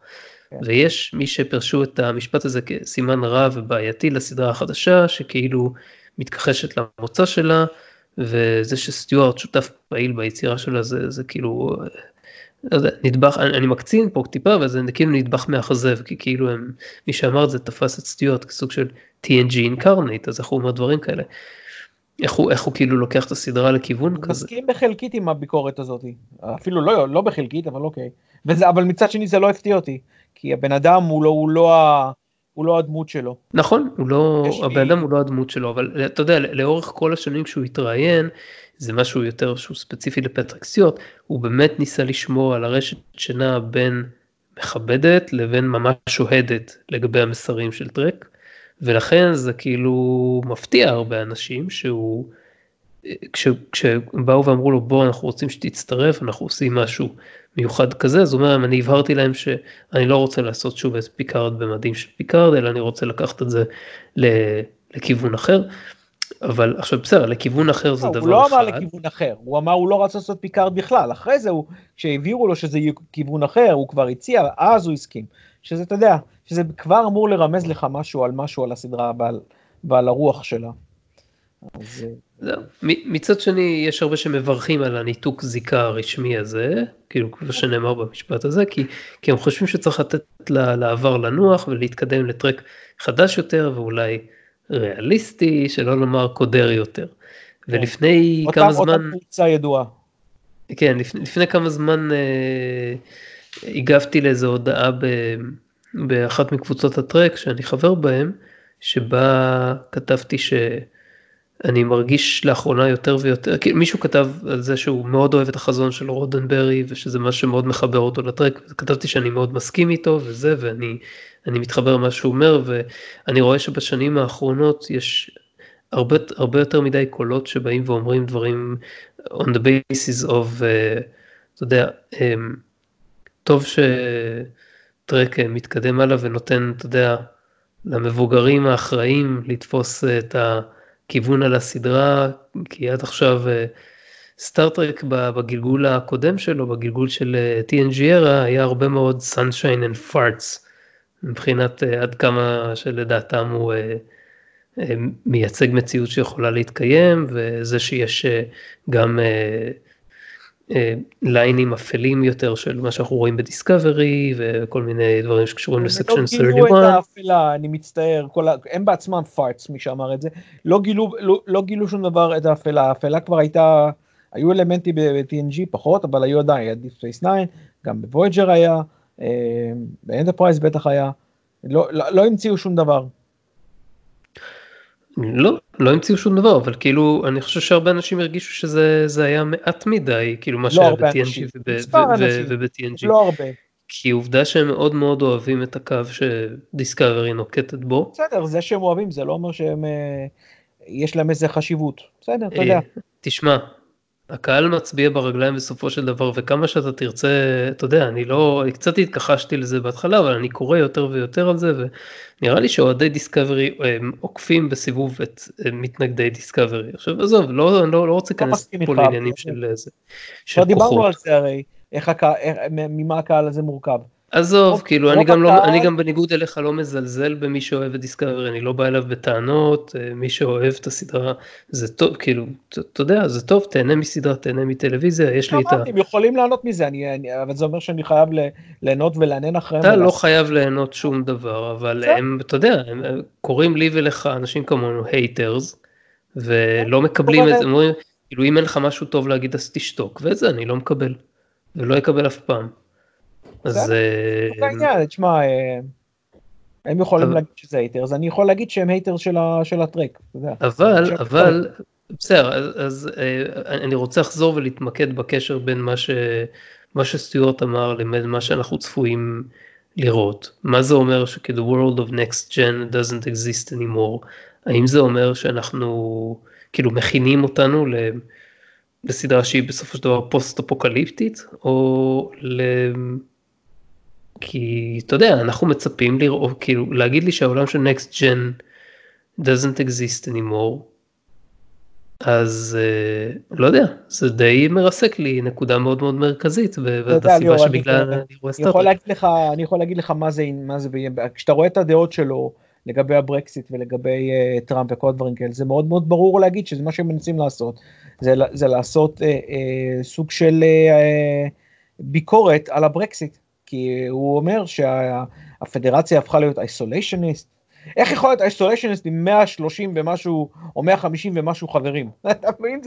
כן. ויש מי שפרשו את המשפט הזה כסימן רע ובעייתי לסדרה החדשה, שכאילו מתכחשת למוצא שלה, וזה שסטיוארט שותף פעיל ביצירה שלה זה, זה כאילו לא יודע, נדבך, אני, אני מקצין פה טיפה, אבל זה כאילו נדבך מאכזב, כי כאילו הם, מי שאמר את זה תפס את סטיוארט כסוג של TNG אינקרנט, אז איך הוא אומר דברים כאלה. איך הוא, איך הוא כאילו לוקח את הסדרה לכיוון כזה. מסכים בחלקית עם הביקורת הזאת, אפילו לא, לא בחלקית, אבל אוקיי. וזה, אבל מצד שני זה לא הפתיע אותי, כי הבן אדם הוא לא, הוא לא, ה, הוא לא הדמות שלו. נכון, הוא לא, הבן לי- אדם הוא לא הדמות שלו, אבל אתה יודע, לאורך כל השנים כשהוא התראיין, זה משהו יותר שהוא ספציפי לפטריק סטיוארט, הוא באמת ניסה לשמור על הרשת שנעה בין מכבדת לבין ממש אוהדת לגבי המסרים של טרק, ולכן זה כאילו מפתיע הרבה אנשים שהוא, כש, כשבאו ואמרו לו בוא אנחנו רוצים שתצטרף, אנחנו עושים משהו מיוחד כזה, אז הוא אומר אני הבהרתי להם שאני לא רוצה לעשות שוב את פיקארד במדים של פיקארד, אלא אני רוצה לקחת את זה לכיוון אחר. אבל עכשיו בסדר, לכיוון אחר זה לא, דבר הוא לא אחד. אמר לכיוון אחר, הוא אמר הוא לא רצה לעשות פיקארד בכלל, אחרי זה הוא, כשהבהירו לו שזה יהיה כיוון אחר, הוא כבר הציע, אז הוא הסכים. שזה, אתה יודע, שזה כבר אמור לרמז לך משהו על משהו על הסדרה ועל, ועל הרוח שלה. אז אה, זהו. מצד שני יש הרבה שמברכים על הניתוק זיקה הרשמי הזה, כאילו כמו שנאמר במשפט הזה, כי, כי הם חושבים שצריך לתת לה- לעבר לנוח ולהתקדם לטרק חדש יותר ואולי ריאליסטי, שלא לומר קודר יותר. ולפני אותה, כמה אותה זמן, קבוצה ידועה. כן, לפני, לפני כמה זמן אה, הגבתי לאיזו הודעה ב, באחת מקבוצות הטרק שאני חבר בהם, שבה כתבתי שאני מרגיש לאחרונה יותר ויותר, כי מישהו כתב על זה שהוא מאוד אוהב את החזון של רודנברי ושזה משהו שמאוד מחבר אותו לטרק, כתבתי שאני מאוד מסכים איתו וזה, ואני אני מתחבר למה שהוא אומר, ואני רואה שבשנים האחרונות יש הרבה, הרבה יותר מדי קולות שבאים ואומרים דברים on the basis of, uh, אתה יודע, um, טוב שטרק uh, מתקדם הלאה ונותן, אתה יודע, למבוגרים האחראים לתפוס את הכיוון על הסדרה, כי עד עכשיו סטארטרק uh, בגלגול הקודם שלו, בגלגול של uh, TNG era, היה הרבה מאוד sunshine and farts, מבחינת uh, עד כמה שלדעתם הוא... מייצג מציאות שיכולה להתקיים וזה שיש גם ליינים אפלים יותר של מה שאנחנו רואים בדיסקאברי וכל מיני דברים שקשורים לסקשן 31. לא גילו את האפלה, אני מצטער, כל ה... הם בעצמם פארטס, מי שאמר את זה, לא גילו, לא, לא גילו שום דבר את האפלה, האפלה כבר הייתה, היו אלמנטים ב-TNG פחות, אבל היו עדיין, היה Deep Space 9, גם בוויג'ר היה, באנטרפרייז בטח היה, לא, לא, לא המציאו שום דבר. לא, לא המציאו שום דבר, אבל כאילו, אני חושב שהרבה אנשים הרגישו שזה היה מעט מדי, כאילו מה לא שהיה ב-TNG וב-TNG. לא הרבה. כי עובדה שהם מאוד מאוד אוהבים את הקו שדיסקאברי נוקטת בו. בסדר, זה שהם אוהבים זה לא אומר שהם, אה, יש להם איזה חשיבות. בסדר, אתה אה, יודע. תשמע, הקהל מצביע ברגליים בסופו של דבר, וכמה שאתה תרצה, אתה יודע, אני לא, קצת התכחשתי לזה בהתחלה, אבל אני קורא יותר ויותר על זה, ונראה לי שאוהדי דיסקאברי הם עוקפים בסיבוב את מתנגדי דיסקאברי. עכשיו עזוב, לא, אני לא, לא רוצה להיכנס מסכים פה לעניינים של איזה, של דיברנו כוחות. על זה הרי, איך הקהל, איך- ממה הקהל הזה מורכב. עזוב, כאילו, אני גם לא, אני גם בניגוד אליך לא מזלזל במי שאוהב את דיסקאברי, אני לא בא אליו בטענות, אה, מי שאוהב את הסדרה, זה טוב, כאילו, אתה יודע, זה טוב, תהנה מסדרה, תהנה מטלוויזיה, יש לי את ה... הם יכולים ליהנות מזה, אני, אני, אבל זה אומר שאני חייב ליהנות ולענן אחריהם. אתה לא חייב ליהנות שום דבר, אבל. הם, אתה יודע, הם קוראים לי ולך, אנשים כמונו, haters, ולא מקבלים קורא את זה, אומרים, כאילו, אם אין לך משהו טוב להגיד אז תשתוק, ואת זה אני לא מקבל, ולא אקבל אף פעם. אז... אה, זה העניין, תשמע, אה, הם יכולים להגיד שזה haters, אני יכול להגיד שהם haters של, הטרק. אבל, אבל, בסדר, אז, אה, אני רוצה לחזור ולהתמקד בקשר בין מה, ש, מה שסטיוארט אמר לבין מה שאנחנו צפויים לראות. מה זה אומר ש- the world of next gen doesn't exist anymore? האם זה אומר שאנחנו כאילו מכינים אותנו ל, לסדרה שהיא בסופו של דבר פוסט אפוקליפטית, או ל... כי אתה יודע, אנחנו מצפים לראות, כאילו להגיד לי שהעולם של next gen doesn't exist anymore, אז uh, לא יודע, זה די מרסק לי נקודה מאוד מאוד מרכזית, ו- יודע, והסיבה ליאור, אני- רואה לך, אני יכול להגיד לך מה זה, מה זה, כשאתה רואה את הדעות שלו לגבי הברקסיט ולגבי uh, טראמפ וכל הדברים כאלה, זה מאוד מאוד ברור להגיד שזה מה שהם מנסים לעשות, זה, זה לעשות uh, uh, סוג של uh, ביקורת על הברקסיט, כי הוא אומר שהפדרציה הפכה להיות isolationist, איך יכול להיות isolationist עם 130 ומשהו, או 150 ומשהו חברים? אתה מבין?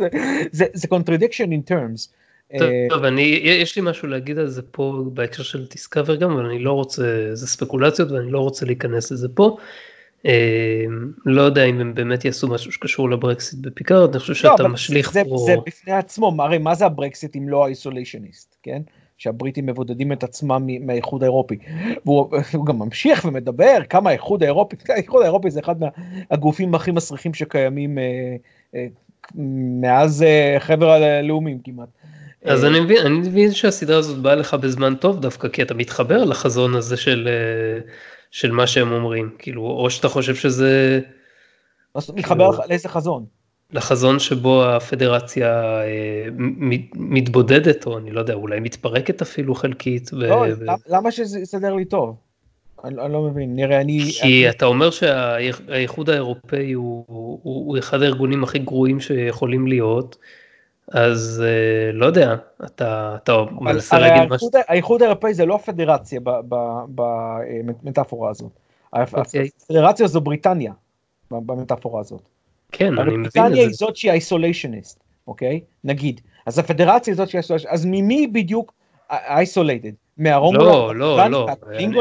זה, contradiction in terms. טוב, אני, יש לי משהו להגיד על זה פה בהקשר של דיסקאברי גם, אבל אני לא רוצה, זה ספקולציות ואני לא רוצה להיכנס לזה פה. לא יודע אם הם באמת יעשו משהו שקשור לברקסיט בפיקארד, אני חושב לא, שאתה משליך זה, פה... זה בפני עצמו, הרי מה זה הברקסיט אם לא האיסוליישניסט, כן? שהבריטים מבודדים את עצמם מהאיחוד האירופי. והוא גם ממשיך ומדבר כמה האיחוד האירופי, האיחוד האירופי זה אחד מהגופים הכי מסריחים שקיימים אה, אה, מאז אה, חבר הלאומים כמעט. אז אני מבין, אני מבין שהסדרה הזאת באה לך בזמן טוב דווקא כי אתה מתחבר לחזון הזה של, של מה שהם אומרים, כאילו, או שאתה חושב שזה... מתחבר כאילו... לאיזה חזון? לחזון שבו הפדרציה אה, מתבודדת, או אני לא יודע, אולי מתפרקת אפילו חלקית. לא, ו... למה שזה יסדר לי טוב? אני, אני לא מבין, נראה, אני... כי אני... אתה אומר שהאיחוד האירופאי הוא, הוא, הוא אחד הארגונים הכי גרועים שיכולים להיות, אז אה, לא יודע, אתה, אתה מנסה להגיד משהו. האיחוד האירופאי זה לא הפדרציה במטאפורה הזאת. אוקיי. הפדרציה זו בריטניה במטאפורה הזאת. כן, אני מבין את זה. בריטניה היא זאת שהיא isolationist, אוקיי? נגיד. אז הפדרציה היא זאת שהיא isolationist, אז ממי בדיוק isolated? מהרומולנים? לא, לא, לא,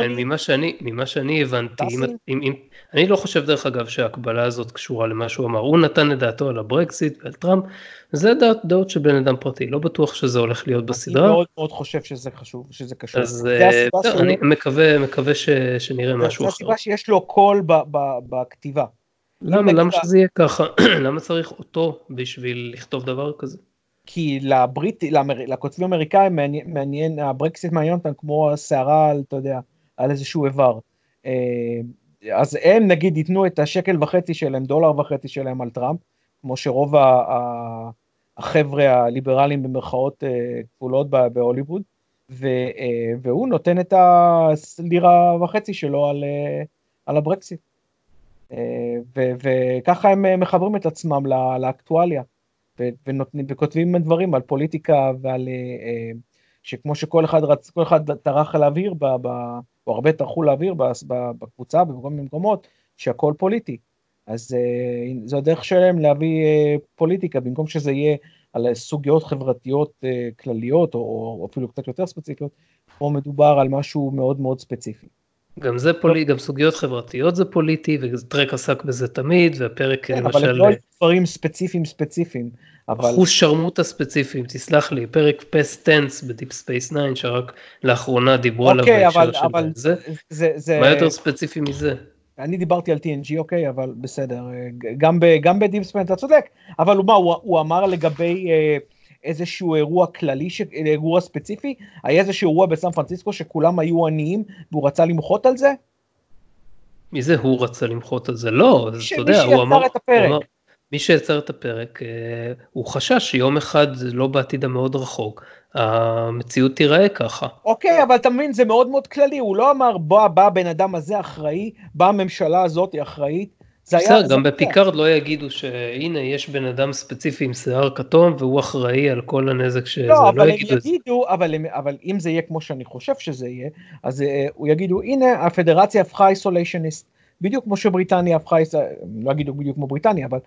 ממה שאני, ממה שאני הבנתי, אם, אם, אם, אני לא חושב דרך אגב שההקבלה הזאת קשורה למה שהוא אמר, הוא נתן את דעתו על הברקסיט ועל טראמפ, זה דעות, דעות של בן אדם פרטי, לא בטוח שזה הולך להיות בסדרה. אני מאוד מאוד חושב שזה חשוב, שזה קשור. אז אה, אני מקווה, מקווה ש, שנראה משהו אחר. זו הסיבה שיש לו קול בכתיבה. למה? למה שזה יהיה ככה? למה צריך אותו בשביל לכתוב דבר כזה? כי לברית, לאמר, לקוצבים האמריקאים מעניין, מעניין, הברקסיט מעניין אותם כמו הסערה על, אתה יודע, על איזשהו איבר. אה, אז הם נגיד ייתנו את השקל וחצי שלהם, דולר וחצי שלהם על טראמפ, כמו שרוב החבר'ה הליברליים במרכאות אה, כפולות בהוליווד, אה, והוא נותן את הלירה וחצי שלו על, על הברקסיט. וככה הם מחברים את עצמם לאקטואליה, וכותבים דברים על פוליטיקה ועל, אה, שכמו שכל אחד רצ... כל אחד טרח להבהיר, ב, ב, או הרבה טרחו להבהיר בקבוצה, בכל מיני מקומות, שהכל פוליטי. אז אה, זו הדרך שלהם להביא אה, פוליטיקה, במקום שזה יהיה על סוגיות חברתיות כלליות, או, או אפילו קצת יותר ספציפיות, פה מדובר על משהו מאוד מאוד ספציפי. גם זה פוליטי, גם סוגיות חברתיות זה פוליטי, וטרק עסק בזה תמיד, והפרק כן, למשל... אבל הם לא דברים ספציפיים ספציפיים. אבל... אחושרמוטה ספציפיים, תסלח לי, פרק Past Tense ב Deep Space 9, שרק לאחרונה דיברו עליו אוקיי, בהקשר של אבל זה. זה, זה... מה יותר ספציפי מזה? אני דיברתי על TNG, אוקיי, אבל בסדר, גם, ב, גם בדיפ ספייס אתה צודק, אבל מה, הוא, הוא אמר לגבי... אה, איזשהו אירוע כללי, ש... אירוע ספציפי? היה איזשהו אירוע בסן פרנסיסקו שכולם היו עניים והוא רצה למחות על זה? מי זה הוא רצה למחות על זה? לא, ש... אתה יודע, הוא אמר... את הפרק. הוא אמר... מי שיצר את הפרק, אה, הוא חשש שיום אחד, לא בעתיד המאוד רחוק, המציאות תיראה ככה. אוקיי, אבל אתה מבין, זה מאוד מאוד כללי, הוא לא אמר, בוא, בא הבן אדם הזה אחראי, באה הממשלה הזאת אחראית, זה היה... בסדר, גם בפיקארד לא יגידו שהנה יש בן אדם ספציפי עם שיער כתום והוא אחראי על כל הנזק שזה, לא, אבל לא יגידו הם יגידו, אבל, אבל אם זה יהיה כמו שאני חושב שזה יהיה, אז אה, הם יגידו הנה הפדרציה הפכה isolationist, בדיוק כמו שבריטניה הפכה, לא יגידו בדיוק כמו בריטניה, אבל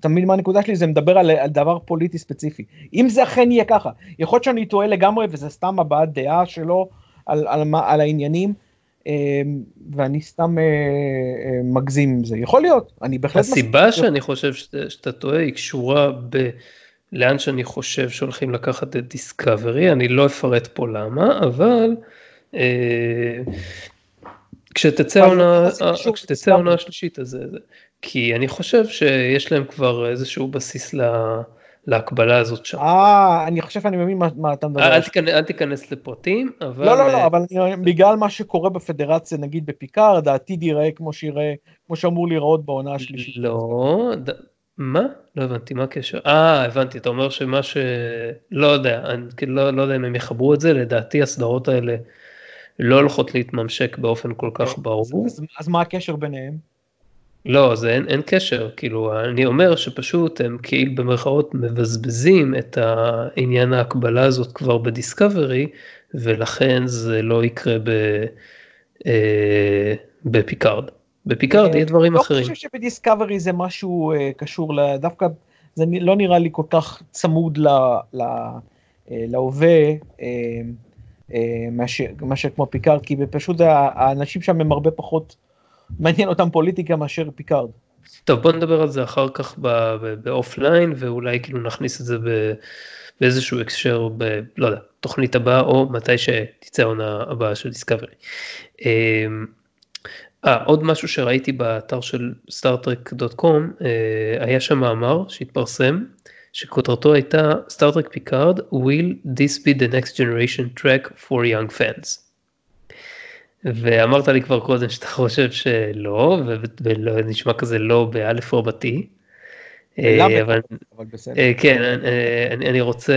תמיד מה הנקודה שלי זה מדבר על, על דבר פוליטי ספציפי. אם זה אכן יהיה ככה, יכול להיות שאני טועה לגמרי וזה סתם הבעת דעה שלו על, על, על, על העניינים. אמ, ואני סתם אה, אה, מגזים עם זה. יכול להיות, אני בהחלט... הסיבה שאני חושב שאתה, שאתה טועה היא קשורה ב... לאן שאני חושב שהולכים לקחת את דיסקאברי, אני לא אפרט פה למה, אבל אה, כשתצא העונה, כשתצא העונה השלישית אז זה, כי אני חושב שיש להם כבר איזשהו בסיס ל... להקבלה הזאת שם. אה, אני חושב שאני מבין מה, מה אתה מדבר. אל, תיכנס, אל תיכנס לפרטים, אבל... לא, לא, לא, אבל בגלל מה שקורה בפדרציה, נגיד בפיקארד, העתיד ייראה כמו שיראה, כמו שאמור להיראות בעונה השלישית. לא, ד... מה? לא הבנתי, מה הקשר? אה, הבנתי, אתה אומר שמה ש... לא יודע, אני כאילו לא, לא יודע אם הם יחברו את זה, לדעתי הסדרות האלה לא הולכות להתממשק באופן כל כך ברור. אז, אז מה הקשר ביניהם? לא, זה אין, אין קשר, כאילו, אני אומר שפשוט הם כאילו במרכאות מבזבזים את העניין ההקבלה הזאת כבר בדיסקאברי, ולכן זה לא יקרה ב, אה, בפיקארד. בפיקארד יהיה דברים לא אחרים. אני חושב שבדיסקאברי זה משהו אה, קשור, דווקא זה לא נראה לי כל כך צמוד ל, ל, להווה מאשר, מאשר כמו פיקארד, כי פשוט האנשים שם הם הרבה פחות, מעניין אותם פוליטיקה מאשר פיקארד. טוב בוא נדבר על זה אחר כך ב offline ואולי כאילו נכניס את זה באיזשהו הקשר ב... לא יודע, תוכנית הבאה או מתי שתצא העונה הבאה של דיסקאברי. אמ, אה, עוד משהו שראיתי באתר של סטארטרק.קום, אה, היה שם מאמר שהתפרסם, שכותרתו הייתה סטארטרק פיקארד will this be the next generation Trek for young fans. ואמרת לי כבר קודם שאתה חושב שלא, ולא נשמע כזה לא באלף רבתי. אה, אבל, אבל בסדר. אה, כן, אה, אני, אני רוצה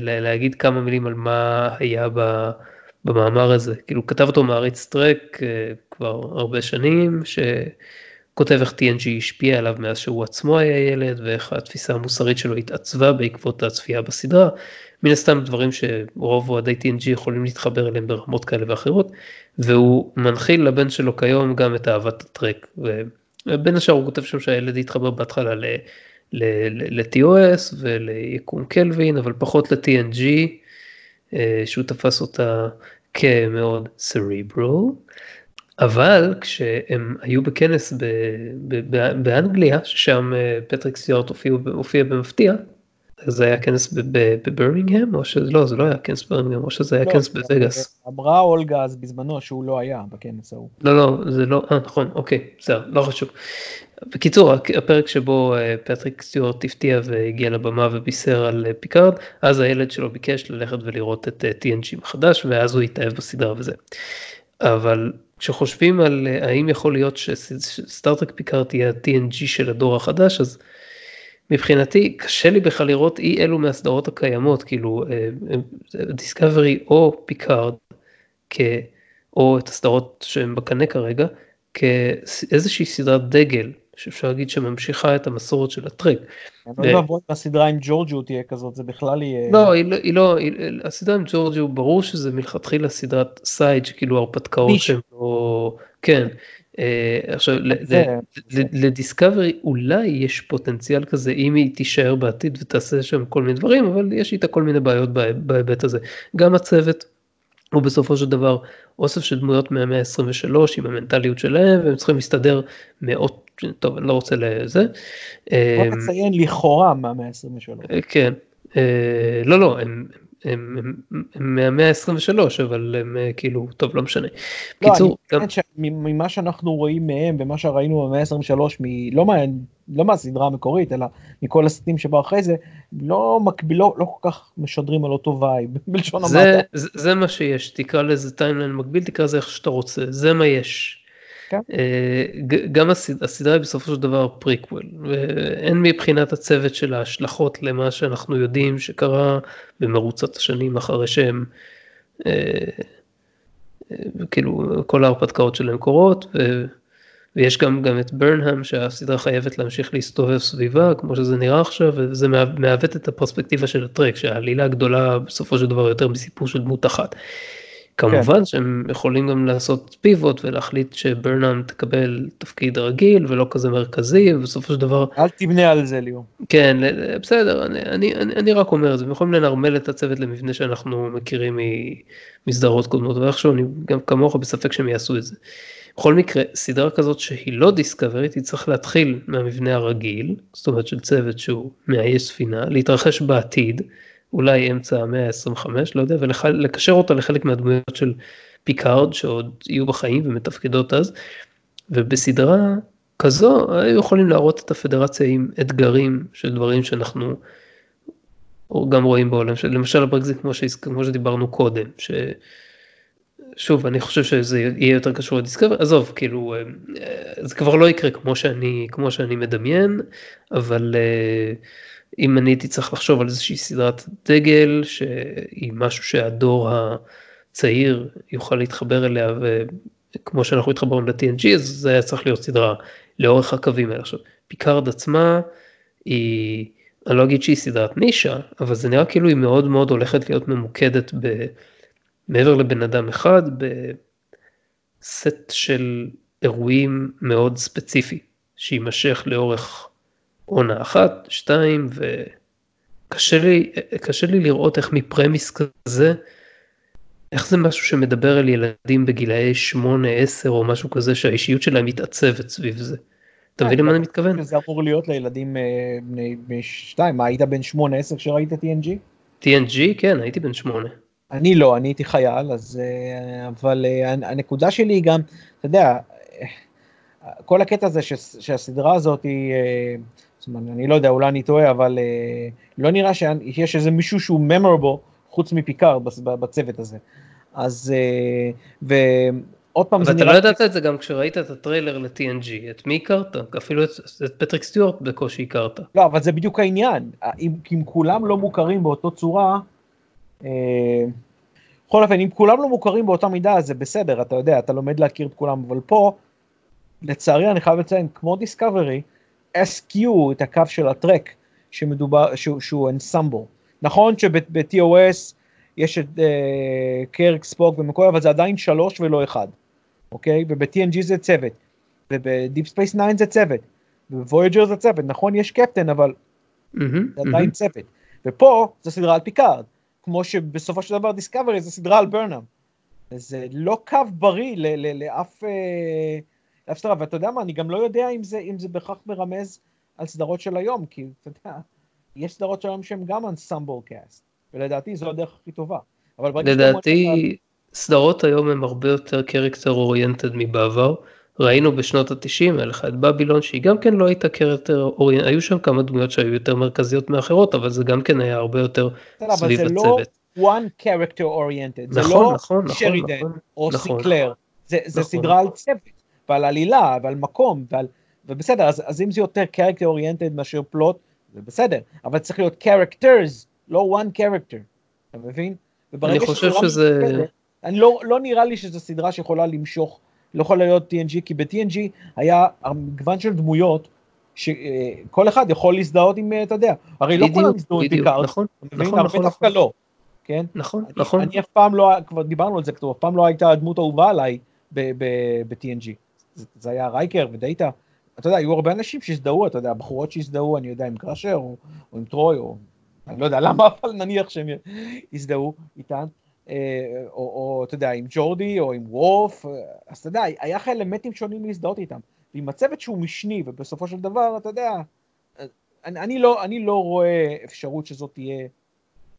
להגיד כמה מילים על מה היה במאמר הזה. כאילו כתב אותו מעריץ טרק כבר הרבה שנים, שכותב איך TNG השפיע עליו מאז שהוא עצמו היה ילד, ואיך התפיסה המוסרית שלו התעצבה בעקבות הצפייה בסדרה. מן הסתם דברים שרוב אוהדי TNG יכולים להתחבר אליהם ברמות כאלה ואחרות, והוא מנחיל לבן שלו כיום גם את אהבת הטרק. בין השאר הוא כותב שם שהילד התחבר בהתחלה ל-TOS וליקום קלווין, אבל פחות ל-TNG, אה, שהוא תפס אותה כמאוד cerebral. אבל כשהם היו בכנס באנגליה, ששם אה, פטריק סטיוארט הופיע במפתיע, זה היה כנס בברמינגהם או שזה לא זה לא היה כנס בברמינגהם או שזה היה לא, כנס בווגאס. אמרה אולגה אז בזמנו שהוא לא היה בכנס ההוא. לא לא זה לא אה, נכון אוקיי בסדר לא חשוב. בקיצור הפרק שבו אה, פטריק סטיוארט הפתיע והגיע לבמה ובישר על אה, פיקארד אז הילד שלו ביקש ללכת ולראות את TNG מחדש ואז הוא התאהב בסדרה וזה. אבל כשחושבים על האם יכול להיות שסטארטרק פיקארד תהיה ה-TNG של הדור החדש אז. מבחינתי קשה לי בכלל לראות אי אלו מהסדרות הקיימות כאילו דיסקאברי או פיקארד או את הסדרות שהן בקנה כרגע כאיזושהי סדרת דגל שאפשר להגיד שממשיכה את המסורת של הטרק. אני לא יודע הסדרה עם ג'ורג'ו תהיה כזאת זה בכלל יהיה... לא היא לא, הסדרה עם ג'ורג'ו ברור שזה מלכתחילה סדרת side שכאילו הרפתקאות שהן לא... כן. אה, עכשיו לדיסקאברי אולי יש פוטנציאל כזה אם היא תישאר בעתיד ותעשה שם כל מיני דברים אבל יש איתה כל מיני בעיות בהיבט הזה גם הצוות הוא בסופו של דבר אוסף של דמויות מהמאה ה-23 עם המנטליות שלהם והם צריכים להסתדר מאות טוב אני לא רוצה לזה. בוא אה, נציין לכאורה מהמאה ה-23. כן אה, לא לא הם מהמאה ה-23 אבל הם אה, כאילו טוב לא משנה. לא, קיצור, גם... ממה שאנחנו רואים מהם ומה שראינו במאה ה-23. לא, מה, לא מהסדרה המקורית אלא מכל הסרטים שבאו אחרי זה לא מקביל לא, לא כל כך משדרים על אותו vibe בלשון המעטה. זה, זה מה שיש תקרא לזה timeline מקביל תקרא לזה איך שאתה רוצה זה מה יש. כן. אה, גם הסדרה היא בסופו של דבר פריקוול, ואין מבחינת הצוות של ההשלכות למה שאנחנו יודעים שקרה במרוצת השנים אחרי שהם, אה, אה, כאילו כל ההרפתקאות שלהם קורות, ויש גם, גם את ברנהאם שהסדרה חייבת להמשיך להסתובב סביבה כמו שזה נראה עכשיו וזה מעוות את הפרספקטיבה של הטרק שהעלילה הגדולה בסופו של דבר יותר מסיפור של דמות אחת. כמובן כן. שהם יכולים גם לעשות פיבוט ולהחליט שברנאם תקבל תפקיד רגיל ולא כזה מרכזי ובסופו של דבר אל תבנה על זה ליאור. כן בסדר אני, אני, אני, אני רק אומר את זה הם יכולים לנרמל את הצוות למבנה שאנחנו מכירים מסדרות קודמות ואיכשהו אני גם כמוך בספק שהם יעשו את זה. בכל מקרה סדרה כזאת שהיא לא דיסקאברית היא צריך להתחיל מהמבנה הרגיל זאת אומרת של צוות שהוא מאייש ספינה להתרחש בעתיד. אולי אמצע המאה ה-25, לא יודע, ולקשר אותה לחלק מהדמויות של פיקארד שעוד יהיו בחיים ומתפקדות אז, ובסדרה כזו היו יכולים להראות את הפדרציה עם אתגרים של דברים שאנחנו גם רואים בעולם, של, למשל הברקזיט כמו, כמו שדיברנו קודם, ש... שוב אני חושב שזה יהיה יותר קשור לדיסקאבר עזוב כאילו אה, זה כבר לא יקרה כמו שאני כמו שאני מדמיין אבל uh, אם אני הייתי צריך לחשוב על איזושהי סדרת דגל שהיא משהו שהדור הצעיר יוכל להתחבר אליה וכמו שאנחנו התחברנו ל-TNG אז זה היה צריך להיות סדרה לאורך הקווים האלה. עכשיו פיקארד עצמה היא, אני לא אגיד שהיא סדרת נישה אבל זה נראה כאילו היא מאוד מאוד הולכת להיות ממוקדת ב... מעבר לבן אדם אחד בסט של אירועים מאוד ספציפי שיימשך לאורך עונה אחת, שתיים, קשה לי, קשה לי לראות איך מ premise כזה, איך זה משהו שמדבר על ילדים בגילאי 8-10 או משהו כזה שהאישיות שלהם מתעצבת סביב זה. אתה מבין למה אני מתכוון? זה אמור להיות לילדים אה, בני שתיים, מה היית בן 8-10 כשראית TNG? TNG כן הייתי בן 8. אני לא, אני הייתי חייל, אז אה, אבל אה, הנקודה שלי היא גם, אתה יודע, כל הקטע הזה שהסדרה הזאת היא, אומרת, אני לא יודע, אולי אני טועה, אבל לא נראה שיש איזה מישהו שהוא ממורבו חוץ מפיקארד בצוות הזה. אז, עוד פעם זה נראה... אבל אתה לא ידעת את זה גם כשראית את הטריילר ל-TNG, את מי הכרת? אפילו את, את פטריק סטיוארט בקושי הכרת. לא, אבל זה בדיוק העניין, אם, אם כולם לא מוכרים באותו צורה, אה, בכל אופן, אם כולם לא מוכרים באותה מידה, זה בסדר, אתה יודע, אתה לומד להכיר את כולם, אבל פה, לצערי אני חייב לציין, כמו דיסקאברי, הפסיקו את הקו של הטרק, שמדובר, שהוא, שהוא אנסמבל. נכון שב-TOS יש את אה, קירק, ספוק ומקוי, אבל זה עדיין שלוש ולא אחד. אוקיי? וב-TNG זה צוות, וב-Deep Space 9 זה צוות, ובוויג'ר זה צוות, נכון יש captain אבל mm-hmm, זה עדיין mm-hmm. צוות, ופה זה סדרה על פיקארד, כמו שבסופו של דבר דיסקאברי זה סדרה על ברנאם. זה לא קו ברירה לאף אה, סדרה, ואתה יודע מה, אני גם לא יודע אם זה, אם זה בהכרח מרמז על סדרות של היום, כי אתה יודע, יש סדרות של היום שהן גם ensemble cast, ולדעתי זו הדרך הכי טובה. לדעתי, סדרות היום הן הרבה יותר character oriented מבעבר. ראינו בשנות התשעים, היה לך את בבילון שהיא גם כן לא הייתה character oriented, היו שם כמה דמויות שהיו יותר מרכזיות מאחרות, אבל זה גם כן היה הרבה יותר סביב הצוות. אבל זה לא one character oriented, זה לא נכון, שרידן נכון, או נכון, סינקלר, זה, זה נכון. סדרה על צוות, ועל עלילה, ועל מקום, ועל, ובסדר, אז, אז אם זה יותר character oriented מאשר plot, זה בסדר, אבל צריך להיות characters, לא one character, אתה מבין? אני חושב שזה... מתקדם, אני לא, לא נראה לי שזו סדרה שיכולה למשוך, לא יכולה להיות TNG, כי ב-TNG היה מגוון של דמויות שכל אחד יכול להזדהות עם, אתה יודע, הרי לא כולם הזדהו עם פיקארד, נכון, נכון, נכון, דווקא נכון. לא, כן? נכון, אני, נכון. אני אף פעם לא, כבר דיברנו על זה, כתוב, אף פעם לא הייתה הדמות אהובה עליי ב-TNG, זה, היה רייקר ודאטה, אתה יודע, היו הרבה אנשים שהזדהו, אתה יודע, בחורות שהזדהו, אני יודע, עם קראשר או, או עם טרוי, או אני לא יודע למה, אבל נניח שהם הזדהו איתן. אה, או, או אתה יודע, עם ג'ורדי או עם וורף, אה, אז אתה יודע, היה אלמנטים שונים להזדהות איתם. ועם הצוות שהוא משני, ובסופו של דבר, אתה יודע, אני, אני, לא, אני לא רואה אפשרות שזאת תהיה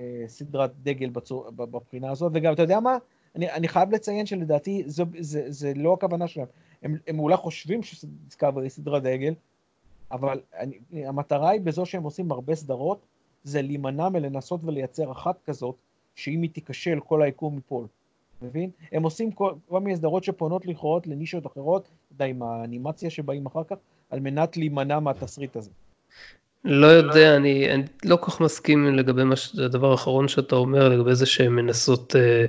אה, סדרת דגל בצור, בבחינה הזאת, וגם, אתה יודע מה? אני, אני חייב לציין שלדעתי זה, זה, זה לא הכוונה שלהם. הם, הם אולי חושבים שדיסקאברי סדרת דגל, אבל אני, המטרה היא בזו שהם עושים הרבה סדרות, זה להימנע מלנסות ולייצר אחת כזאת, שאם היא תיכשל כל היקום ייפול. מבין? הם עושים כל, כל מיני סדרות שפונות לכאורה לנישות אחרות, יודע, עם האנימציה שבאים אחר כך, על מנת להימנע מהתסריט הזה. לא יודע, אני, אני לא כל כך מסכים לגבי מה, הדבר האחרון שאתה אומר, לגבי זה שהן מנסות אה,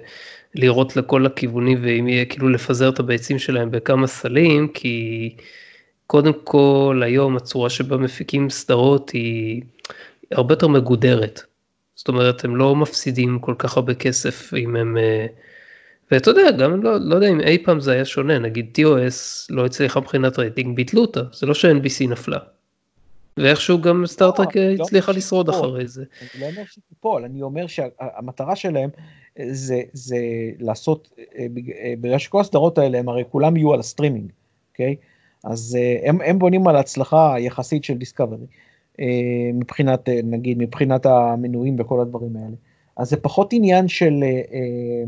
לירות לכל הכיוונים, ואם יהיה כאילו לפזר את הביצים שלהם בכמה סלים, כי קודם כל היום הצורה שבה מפיקים סדרות היא הרבה יותר מגודרת. זאת אומרת, הם לא מפסידים כל כך הרבה כסף אם הם... אה, ואתה יודע, גם לא, לא יודע אם אי פעם זה היה שונה, נגיד TOS לא הצליחה מבחינת רייטינג, ביטלו אותה, זה לא ש-NBC נפלה. ואיכשהו גם סטארטרק לא, לא הצליחה לא לשרוד אחרי זה. אני לא אומר שתיפול, אני אומר שהמטרה שלהם זה, זה לעשות, אה, בגלל שכל הסדרות האלה הם הרי כולם יהיו על הסטרימינג, אוקיי? אז הם, הם בונים על ההצלחה היחסית של דיסקאברי. אה, מבחינת, אה, נגיד, מבחינת המנויים וכל הדברים האלה. אז זה פחות עניין של, אה,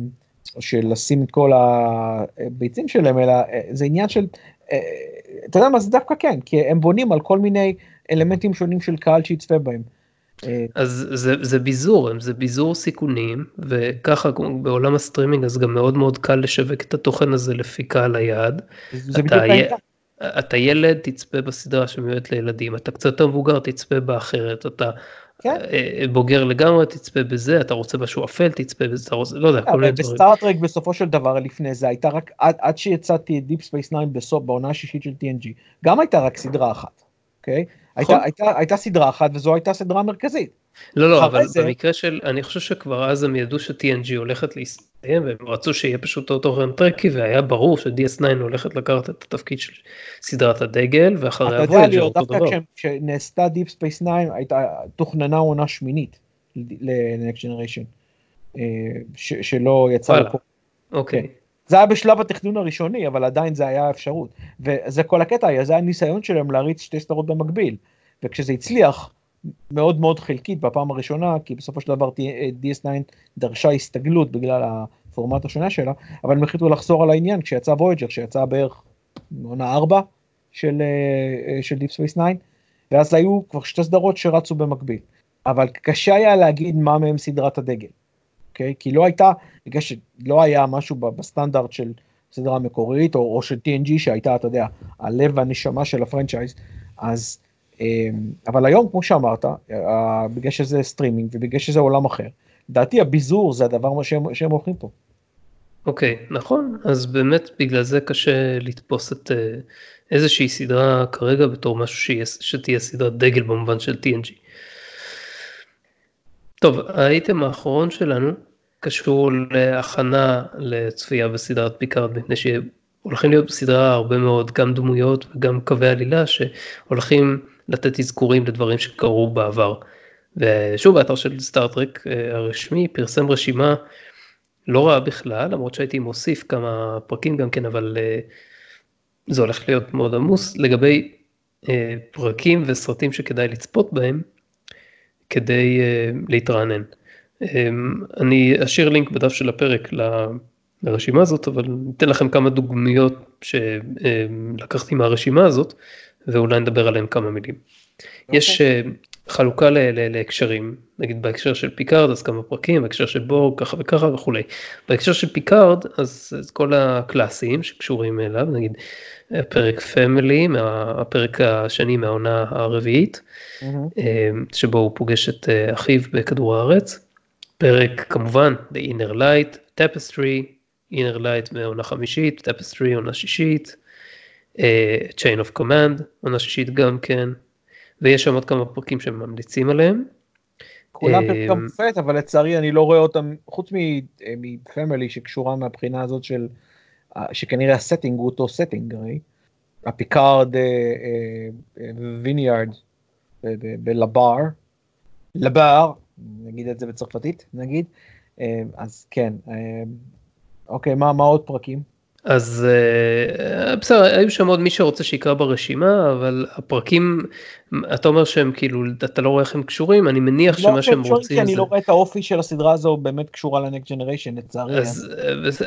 של לשים את כל הביצים שלהם, אלא זה עניין של, אתה יודע מה, זה דווקא כן, כי הם בונים על כל מיני אלמנטים שונים של קהל שיצפה בהם. אז זה, זה ביזור, זה ביזור סיכונים, וככה בעולם הסטרימינג אז גם מאוד מאוד קל לשווק את התוכן הזה לפי קהל היעד. זה בדיוק העניין. אתה ילד, תצפה בסדרה שמיועדת לילדים, אתה קצת יותר מבוגר, תצפה באחרת, אתה כן. אה, בוגר לגמרי, תצפה בזה, אתה רוצה משהו אפל, תצפה בזה, אתה רוצה, לא יודע, כל מיני דברים. בסטאר טרק בסופו של דבר לפני זה הייתה רק, עד, עד שיצאה Deep Space 9 בסוף, בעונה השישית של TNG, גם הייתה רק סדרה אחת, אוקיי? הייתה, נכון. הייתה, הייתה סדרה אחת וזו הייתה סדרה מרכזית. לא, לא, אבל זה... במקרה של, אני חושב שכבר אז הם ידעו ש-TNG הולכת להסתיים והם רצו שיהיה פשוט אותו תוכן Trekkie והיה ברור ש-DS9 הולכת לקחת את התפקיד של סדרת הדגל ואחריה וויג'ר אותו דבר. דווקא כשנעשתה Deep Space 9 הייתה, תוכננה עונה שמינית ל-Next Generation, אה, שלא יצא לפה. אוקיי. כן. זה היה בשלב התכנון הראשוני, אבל עדיין זה היה אפשרות. וזה כל הקטע זה היה ניסיון שלהם להריץ שתי סדרות במקביל. וכשזה הצליח, מאוד מאוד חלקית בפעם הראשונה, כי בסופו של דבר DS9 דרשה הסתגלות בגלל הפורמט השונה שלה, אבל הם החליטו לחזור על העניין כשיצא וויג'ר, שיצא בערך עונה 4 של, אה, של Deep Space 9, ואז היו כבר שתי סדרות שרצו במקביל. אבל קשה היה להגיד מה מהם סדרת הדגל. אוקיי? כי לא הייתה, בגלל שלא היה משהו בסטנדרט של סדרה מקורית, או, או של TNG שהייתה, אתה יודע, הלב והנשמה של ה franchise, אז, אמ, אבל היום, כמו שאמרת, בגלל שזה סטרימינג ובגלל שזה עולם אחר, לדעתי הביזור זה הדבר שהם, שהם הולכים פה. אוקיי, okay, נכון, אז באמת בגלל זה קשה לתפוס את אה, איזושהי סדרה כרגע בתור משהו שיה, שתהיה סדרת דגל במובן של TNG. טוב, האייטם האחרון שלנו קשור להכנה לצפייה בסדרת פיקארד, מפני שהולכים להיות בסדרה הרבה מאוד גם דמויות וגם קווי עלילה שהולכים לתת אזכורים לדברים שקרו בעבר. ושוב, האתר של סטארטרק אה, הרשמי פרסם רשימה לא רעה בכלל, למרות שהייתי מוסיף כמה פרקים גם כן, אבל אה, זה הולך להיות מאוד עמוס, לגבי אה, פרקים וסרטים שכדאי לצפות בהם, כדי להתרענן. אמ, אני אשאיר לינק בדף של הפרק לרשימה הזאת, אבל ניתן לכם כמה דוגמיות שלקחתי מהרשימה הזאת, ואולי נדבר עליהן כמה מילים. Okay. אוקיי. יש אה, חלוקה להקשרים, נגיד בהקשר של פיקארד אז כמה פרקים, בהקשר של בורג ככה וככה וכולי. בהקשר של פיקארד אז, אז כל הקלאסיים שקשורים אליו, נגיד פרק Family, הפרק השני מהעונה הרביעית, mm-hmm. שבו הוא פוגש את אה, אחיו בכדור הארץ. פרק כמובן The Inner Light, Tapestry, Inner Light מעונה חמישית, Tapestry עונה שישית, uh, Chain of Command עונה שישית גם כן, ויש שם עוד כמה פרקים שהם ממליצים עליהם. כולם אה, מופת, אבל לצערי אני לא רואה אותם, חוץ מ Family שקשורה מהבחינה הזאת של, שכנראה ה setting הוא אותו setting, הרי, הפיקארד ויניארד בלבר, לבר, נגיד את זה בצרפתית, נגיד, אה, אז כן, אה, אוקיי, מה, מה עוד פרקים? אז אה, בסדר, היו שם עוד מי שרוצה שיקרא ברשימה, אבל הפרקים, אתה אומר שהם כאילו, אתה לא רואה איך הם קשורים, אני מניח לא שמה שהם רוצים זה... אני לא רואה את האופי של הסדרה הזו באמת קשורה ל Next Generation, לצערי. אז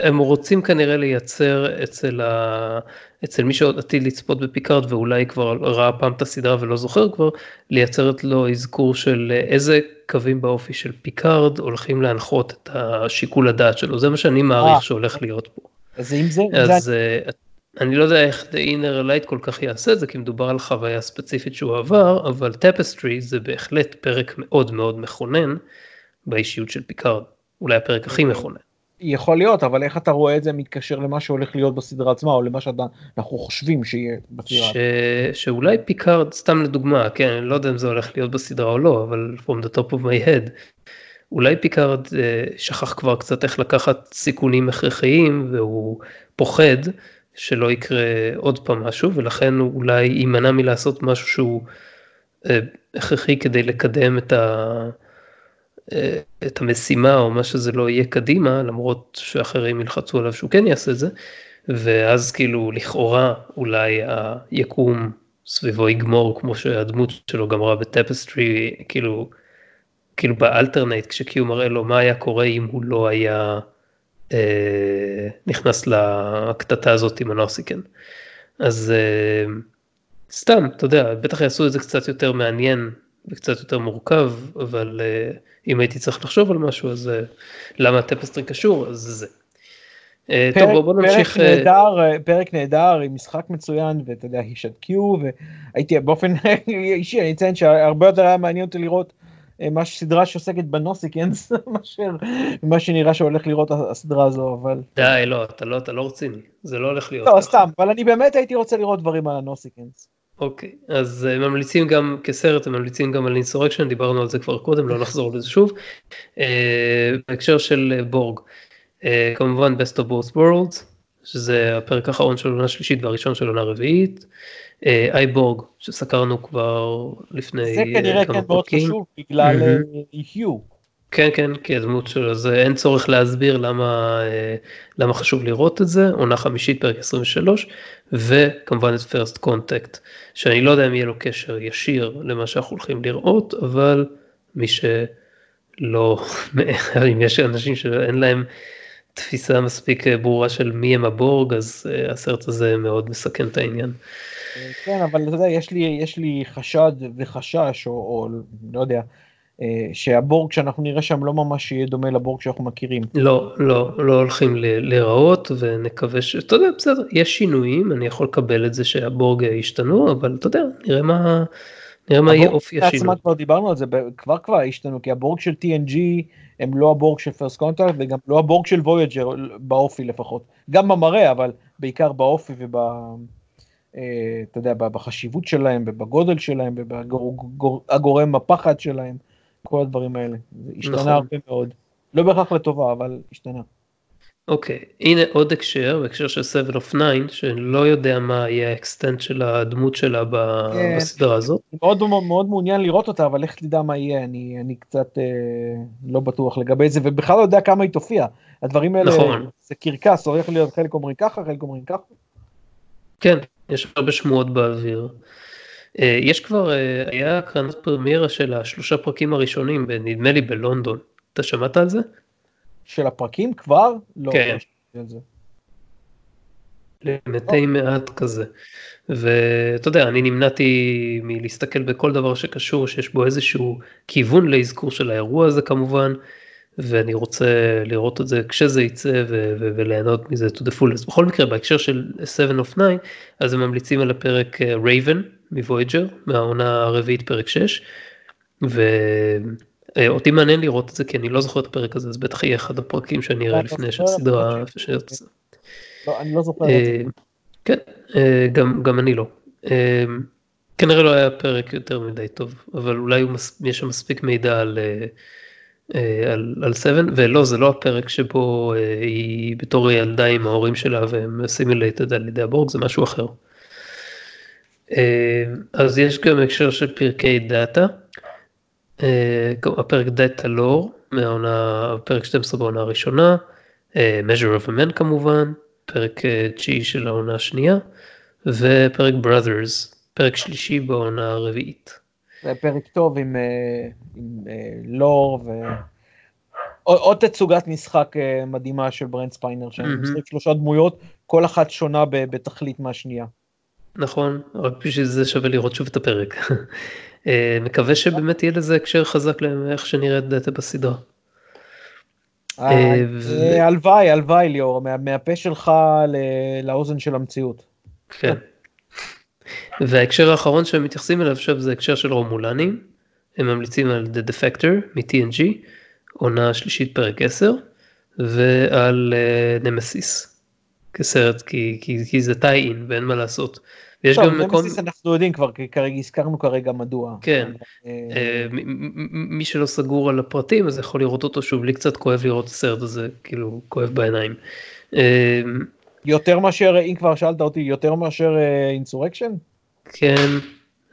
הם רוצים כנראה לייצר אצל, ה... אצל מי שעוד עתיד לצפות בפיקארד ואולי כבר ראה פעם את הסדרה ולא זוכר כבר, לייצר את לו אזכור של איזה קווים באופי של פיקארד הולכים להנחות את השיקול הדעת שלו, זה מה שאני מעריך שהולך להיות פה. אז אם זה... אז זה... אני לא יודע איך The Inner Light כל כך יעשה את זה, כי מדובר על חוויה ספציפית שהוא עבר, אבל Tapestry זה בהחלט פרק מאוד מאוד מכונן באישיות של פיקארד. אולי הפרק הכי אוקיי. מכונן. יכול להיות, אבל איך אתה רואה את זה מתקשר למה שהולך להיות בסדרה עצמה, או למה שאנחנו חושבים שיהיה בסדרה? ש... שאולי פיקארד, סתם לדוגמה, כן, אני לא יודע אם זה הולך להיות בסדרה או לא, אבל from the top of my head, אולי פיקארד אה, שכח כבר קצת איך לקחת סיכונים הכרחיים והוא פוחד שלא יקרה עוד פעם משהו ולכן הוא אולי יימנע מלעשות משהו שהוא אה, הכרחי כדי לקדם את, ה, אה, את המשימה או מה שזה לא יהיה קדימה למרות שאחרים ילחצו עליו שהוא כן יעשה את זה. ואז כאילו לכאורה אולי היקום סביבו יגמור כמו שהדמות שלו גמרה בטפסטרי כאילו כאילו באלטרנט כשקיו מראה לו מה היה קורה אם הוא לא היה אה, נכנס לקטטה הזאת עם הנרסיקן. אז אה, סתם, אתה יודע, בטח יעשו את זה קצת יותר מעניין וקצת יותר מורכב, אבל אה, אם הייתי צריך לחשוב על משהו אז אה, למה הטפסטרי קשור אז זה. אה, פרק, טוב בוא נמשיך. פרק אה, נהדר, אה, פרק נהדר עם משחק מצוין ואתה יודע הישד קיו והייתי באופן אישי אני אציין שהרבה יותר היה מעניין אותי לראות מה סדרה שעוסקת בנוסיקנס מאשר מה שנראה שהולך לראות הסדרה הזו אבל די לא אתה לא אתה לא רציני זה לא הולך להיות לא סתם אבל אני באמת הייתי רוצה לראות דברים על הנוסיקנס. אוקיי, אז הם ממליצים גם כסרט, הם ממליצים גם על אינסורקשן, דיברנו על זה כבר קודם, לא נחזור לזה שוב. בהקשר של בורג, כמובן Best of Both Worlds, שזה הפרק האחרון של עונה שלישית והראשון של עונה רביעית. איי בורג שסקרנו כבר לפני זה כנראה כן מאוד חשוב בגלל היו. כן כן כי הדמות שלו זה אין צורך להסביר למה למה חשוב לראות את זה עונה חמישית פרק 23 וכמובן את פרסט קונטקט שאני לא יודע אם יהיה לו קשר ישיר למה שאנחנו הולכים לראות אבל מי שלא אם יש אנשים שאין להם תפיסה מספיק ברורה של מי הם הבורג אז הסרט הזה מאוד מסכן את העניין. כן אבל אתה יודע יש לי יש לי חשד וחשש או, או לא יודע שהבורג שאנחנו נראה שם לא ממש יהיה דומה לבורג שאנחנו מכירים. לא לא לא הולכים להיראות ונקווה שאתה יודע בסדר יש שינויים אני יכול לקבל את זה שהבורג ישתנו אבל אתה יודע נראה מה. נראה מה יהיה אופי השינוי. כבר דיברנו על זה כבר כבר השתנו כי הבורג של TNG הם לא הבורג של First Contact וגם לא הבורג של וויג'ר באופי לפחות גם במראה אבל בעיקר באופי וב... אתה יודע, בחשיבות שלהם, ובגודל שלהם, ובגורם הפחד שלהם, כל הדברים האלה. זה השתנה נכון. הרבה מאוד. לא בהכרח לטובה, אבל השתנה. אוקיי, okay. הנה עוד הקשר, בהקשר של 7 of 9, שלא יודע מה יהיה ה extent של הדמות שלה כן, בסדרה הזאת. מאוד, מאוד מעוניין לראות אותה, אבל איך תדע מה יהיה, אני, אני קצת אה, לא בטוח לגבי זה, ובכלל לא יודע כמה היא תופיע. הדברים האלה, נכון. זה קרקס, הולך להיות חלק אומרים ככה, חלק אומרים ככה. כן, יש הרבה שמועות באוויר. אה, יש כבר, אה, היה הקרנת פרמיירה של השלושה פרקים הראשונים, נדמה לי בלונדון. אתה שמעת על זה? של הפרקים כבר? לא. כן. למתי מעט כזה. ואתה יודע, אני נמנעתי מלהסתכל בכל דבר שקשור, שיש בו איזשהו כיוון לאזכור של האירוע הזה כמובן. ואני רוצה לראות את זה כשזה יצא וליהנות מזה to the fullest. בכל מקרה בהקשר של 7 of 9 אז הם ממליצים על הפרק רייבן מוויג'ר מהעונה הרביעית פרק 6 ואותי מעניין לראות את זה כי אני לא זוכר את הפרק הזה אז בטח יהיה אחד הפרקים שאני אראה לפני שהסדרה. לא, אני לא זוכר את זה. כן, גם, גם אני לא. כנראה לא היה פרק יותר מדי טוב אבל אולי יש שם מספיק מידע על. אה, על, על 7 ולא זה לא הפרק שבו אה, היא בתור ילדה עם ההורים שלה והם assimilated על ידי הבורג זה משהו אחר. אה, אז יש גם הקשר של פרקי דאטה. הפרק Datalore מהעונה פרק 12 בעונה הראשונה measure of a man כמובן פרק תשיעי של העונה השנייה ופרק brothers פרק שלישי בעונה הרביעית. זה פרק טוב עם, אה, עם אה, לור ו... עוד תצוגת משחק אה, מדהימה של ברנט ספיינר, שאני משחק שלושה דמויות, כל אחת שונה בתכלית מהשנייה. נכון, רק בשביל זה שווה לראות שוב את הפרק. מקווה שבאמת יהיה לזה הקשר חזק לאיך שנראה את דאטה בסדרה. הלוואי, הלוואי ליאור, מהפה שלך לאוזן של המציאות. כן. וההקשר האחרון שהם מתייחסים אליו עכשיו זה הקשר של רומולנים. הם ממליצים על The Defector מ-TNG, עונה שלישית פרק 10, ועל נמסיס uh, כסרט כי, כי, כי זה טי-אין ואין מה לעשות. ויש טוב, גם מקום... אנחנו יודעים כבר, כי כרגע הזכרנו כרגע מדוע. כן, uh, מי שלא סגור על הפרטים אז יכול לראות אותו שוב, לי קצת כואב לראות את הסרט הזה, כאילו כואב בעיניים. יותר מאשר, אם כבר שאלת אותי, יותר מאשר Insurrection? כן,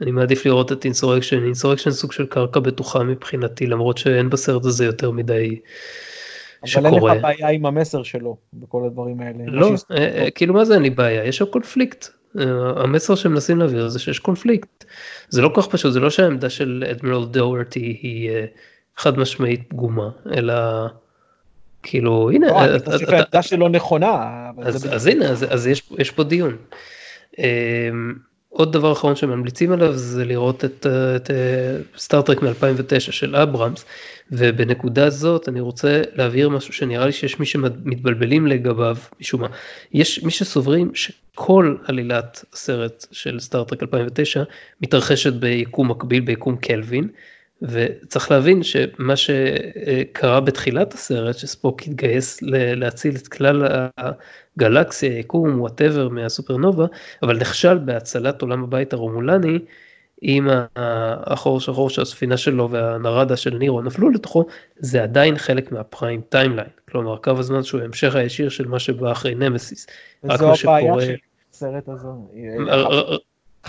אני מעדיף לראות את Insurrection, Insurrection סוג של קרקע בטוחה מבחינתי, למרות שאין בסרט הזה יותר מדי שקורה. אבל אין לך בעיה עם המסר שלו בכל הדברים האלה. לא, אה, אה, כאילו מה זה אין לי בעיה, יש שם קונפליקט. אה, המסר שהם מנסים להעביר זה שיש קונפליקט. זה לא כל כך פשוט, זה לא שהעמדה של אדמירל דאורטי היא חד משמעית פגומה, אלא כאילו הנה. לא, העמדה שלו נכונה. אז הנה, אז יש פה דיון. עוד דבר אחרון שממליצים עליו זה לראות את, את סטארטרק מ-2009 של אברהמס ובנקודה זאת אני רוצה להבהיר משהו שנראה לי שיש מי שמתבלבלים לגביו משום מה. יש מי שסוברים שכל עלילת הסרט של סטארטרק 2009 מתרחשת ביקום מקביל ביקום קלווין וצריך להבין שמה שקרה בתחילת הסרט, שספוק התגייס להציל את כלל הגלקסיה, יקום, whatever מהסופרנובה, אבל נכשל בהצלת עולם הבית הרומולני, עם החור שחור של הספינה שלו והנרדה של נירו נפלו לתוכו, זה עדיין חלק מה prime timeline. כלומר, קו הזמן שהוא ההמשך הישיר של מה שבא אחרי נמסיס. וזו הבעיה של הסרט הזה.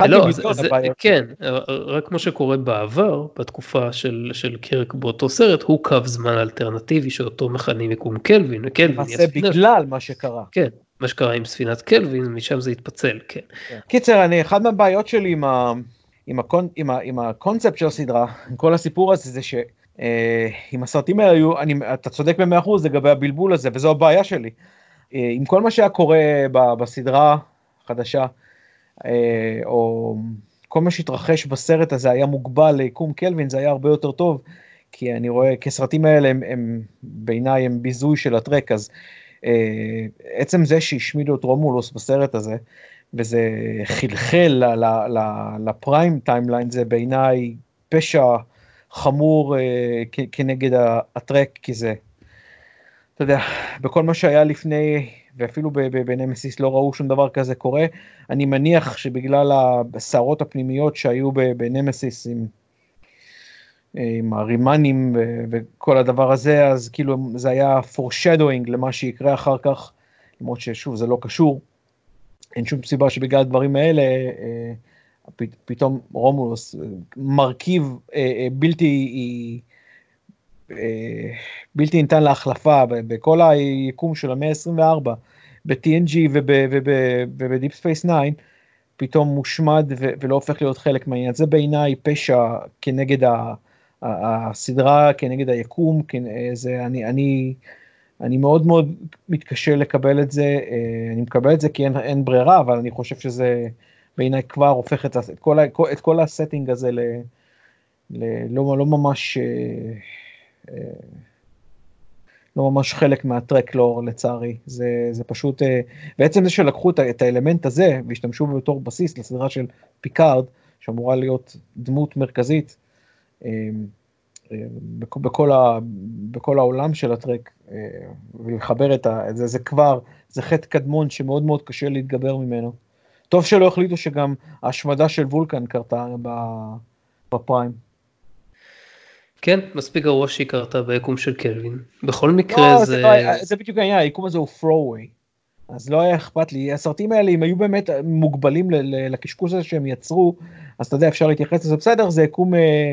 לא, זה, זה, כן, רק כמו שקורה בעבר, בתקופה של, של קירק באותו סרט, הוא קו זמן אלטרנטיבי שאותו מכנים יקום קלווין, וקלווין זה בגלל מה שקרה. כן, מה שקרה עם ספינת קלווין, משם זה התפצל, כן. כן. קיצר, אני, אחד מהבעיות שלי עם, ה, עם, הקונ, עם, ה, עם הקונספט של הסדרה, עם כל הסיפור הזה, זה שאם אה, הסרטים האלה היו, אני, אתה צודק במאה אחוז לגבי הבלבול הזה, וזו הבעיה שלי. אה, אם כל מה שהיה קורה ב, בסדרה החדשה, אה, או כל מה שהתרחש בסרט הזה היה מוגבל ליקום קלווין, זה היה הרבה יותר טוב, כי אני רואה, כי הסרטים האלה הם, הם בעיניי הם ביזוי של הטרק, אז אה, עצם זה שהשמידו את רומולוס בסרט הזה, וזה חלחל ל prime timeline, זה בעיניי פשע חמור אה, כנגד הטרק, כי זה, אתה יודע, בכל מה שהיה לפני ואפילו בנמסיס לא ראו שום דבר כזה קורה. אני מניח שבגלל הסערות הפנימיות שהיו בנמסיס עם, עם הרימנים וכל הדבר הזה, אז כאילו זה היה foreshadowing למה שיקרה אחר כך, למרות ששוב זה לא קשור. אין שום סיבה שבגלל הדברים האלה אה, פתאום רומולוס מרכיב אה, בלתי אה, בלתי ניתן להחלפה בכל היקום של המאה ה-24, ב-TNG וב-Deep Space 9, פתאום מושמד ולא הופך להיות חלק מהעניין. זה בעיניי פשע כנגד הסדרה, כנגד היקום, זה, אני, אני, אני מאוד מאוד מתקשה לקבל את זה, אה, אני מקבל את זה כי אין, אין ברירה, אבל אני חושב שזה בעיניי כבר הופך את, את, כל, את כל ה setting הזה ל... ל לא, לא ממש... אה, לא ממש חלק מה Trek lore לצערי, זה, זה פשוט, אה, בעצם זה שלקחו את האלמנט הזה והשתמשו בתור בסיס לסדרה של פיקארד, שאמורה להיות דמות מרכזית אה, בכל, ה, בכל העולם של הטרק, ולחבר את זה, זה כבר, זה חטא קדמון שמאוד מאוד קשה להתגבר ממנו. טוב שלא החליטו שגם ההשמדה של וולקן קרתה בפריים. כן, מספיק גרוע שהיא קרתה ביקום של קלווין. בכל מקרה לא, זה... זה, לא, זה בדיוק העניין, היקום הזה הוא throwaway. אז לא היה אכפת לי, הסרטים האלה, אם היו באמת מוגבלים לקשקוש הזה שהם יצרו, אז אתה יודע, אפשר להתייחס לזה בסדר, זה יקום אה,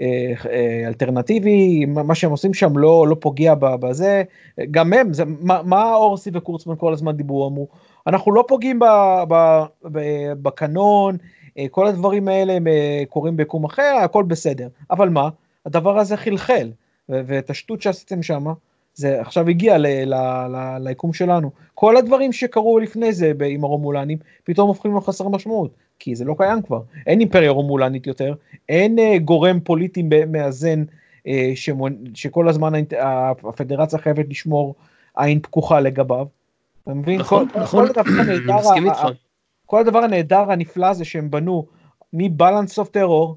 אה, אה, אלטרנטיבי, מה שהם עושים שם לא, לא פוגע בזה, גם הם, זה, מה, מה אורסי וקורצמן כל הזמן דיברו, אמרו, אנחנו לא פוגעים ב, ב, ב, בקנון, אה, כל הדברים האלה הם אה, קורים ביקום אחר, הכל בסדר, אבל מה? הדבר הזה חלחל, ואת השטות שעשיתם שם, זה עכשיו הגיע ליקום שלנו. כל הדברים שקרו לפני זה עם הרומולנים, פתאום הופכים לחסר משמעות, כי זה לא קיים כבר. אין אימפריה רומולנית יותר, אין uh, גורם פוליטי מאזן uh, שמונ... שכל הזמן הפדרציה חייבת לשמור עין פקוחה לגביו. אתה מבין? נכון, כל, נכון, כל הדבר הנהדר, כל הדבר הנהדר הנפלא הזה שהם בנו מ Balance of Terror,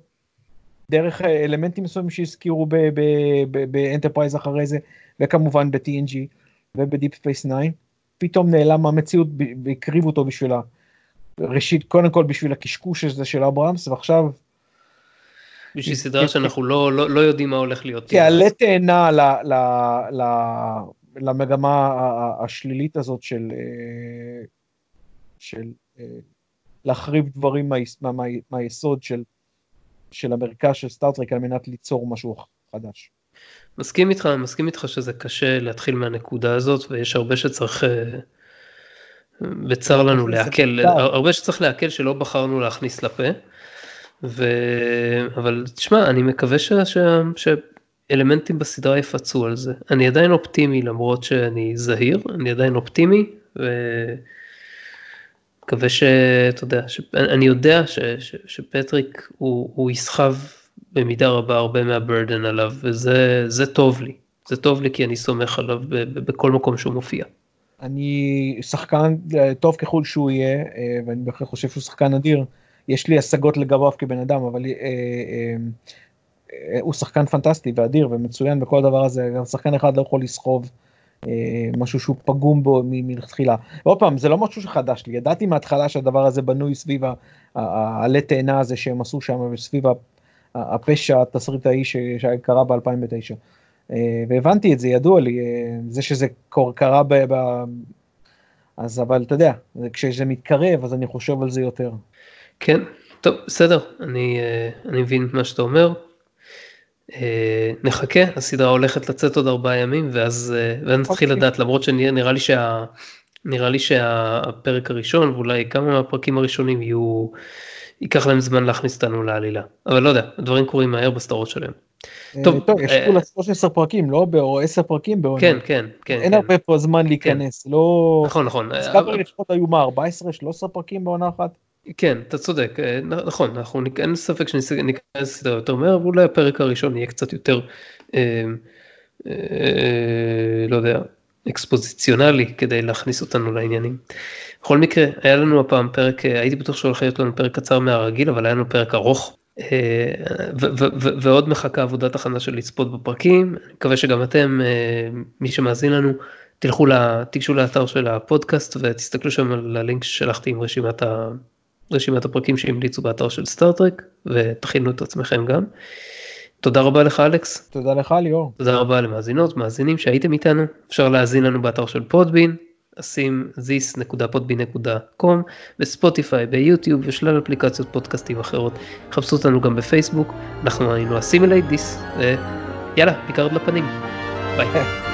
דרך אה, אלמנטים מסוימים שהזכירו באנטרפרייז אחרי זה, וכמובן ב-TNG וב-Deep Space 9, פתאום נעלם מהמציאות והקריבו אותו בשביל ה... ראשית, קודם כל בשביל הקשקוש הזה של אברהמס, ועכשיו... בשביל סדרה שאנחנו לא, לא, לא יודעים מה הולך להיות. כעלה תאנה ל, ל, ל, למגמה השלילית הזאת של, אה, של אה, להחריב דברים מה, מה, מהיסוד של של המרכז של סטארטרק על מנת ליצור משהו חדש. מסכים איתך, מסכים איתך שזה קשה להתחיל מהנקודה הזאת ויש הרבה שצריך, אה, וצר לנו להקל, הרבה שצריך להקל שלא בחרנו להכניס לפה. ו... אבל תשמע, אני מקווה ש... ש... שאלמנטים בסדרה יפצו על זה. אני עדיין אופטימי למרות שאני זהיר, אני עדיין אופטימי. ו... מקווה שאתה יודע. אני יודע ש... ש... שפטריק הוא, הוא יסחב במידה רבה הרבה מהברדן עליו וזה טוב לי, זה טוב לי כי אני סומך עליו ב... ב... בכל מקום שהוא מופיע. אני שחקן אה, טוב ככל שהוא יהיה אה, ואני בהחלט חושב שהוא שחקן אדיר, יש לי השגות לגביו כבן אדם אבל אה, הוא שחקן פנטסטי ואדיר ומצוין בכל הדבר הזה, גם שחקן אחד לא יכול לסחוב משהו שהוא פגום בו מלכתחילה. ועוד פעם, זה לא משהו שחדש לי, ידעתי מההתחלה שהדבר הזה בנוי סביב העלה תאנה הזה שהם עשו שם, וסביב הפשע התסריטאי שקרה ב-2009. אה, והבנתי את זה, ידוע לי, אה, זה שזה קרה ב... ב... אז אבל אתה יודע, כשזה מתקרב אז אני חושב על זה יותר. כן, טוב, בסדר, אני, אני מבין מה שאתה אומר. נחכה, הסדרה הולכת לצאת עוד ארבעה ימים ואז, ואז נתחיל אוקיי. לדעת, למרות שנראה לי שה... נראה לי שהפרק הראשון ואולי כמה מהפרקים הראשונים יהיו, ייקח להם זמן להכניס אותנו לעלילה, אבל לא יודע, הדברים קורים מהר בסדרות שלהם. אה, טוב, טוב יש כולה 13 פרקים, לא? או 10 פרקים בעונה. כן, כן, כן. אין כן. הרבה פה זמן להיכנס, כן. לא... נכון, נכון. סקאפר לפחות היו מה, 14, 13 פרקים בעונה אחת? כן, אתה צודק, אה, נכון, אנחנו, אין ספק שניכנס לסדר יותר מהר, ואולי הפרק הראשון יהיה קצת יותר, אה, אה, לא יודע, אקספוזיציונלי כדי להכניס אותנו לעניינים. בכל מקרה, היה לנו הפעם פרק, אה, הייתי בטוח שהולך להיות לנו פרק קצר מהרגיל, אבל היה לנו פרק ארוך, אה, ועוד מחכה עבודת הכנה של לצפות בפרקים, אני מקווה שגם אתם, מי שמאזין לנו, תלכו, תיגשו לאתר של הפודקאסט ותסתכלו שם על הלינק ששלחתי עם רשימת, ה, רשימת הפרקים שהמליצו באתר של סטארטרק, ותכינו את עצמכם גם. תודה רבה לך אלכס. תודה לך ליאור. תודה רבה למאזינות, מאזינים שהייתם איתנו, אפשר להאזין לנו באתר של פודבין, אשים this.podby.com בספוטיפיי, ביוטיוב ושלל אפליקציות פודקאסטים אחרות. חפשו אותנו גם בפייסבוק, אנחנו היינו Assimilate This, ויאללה, ביקרת לפנים. ביי.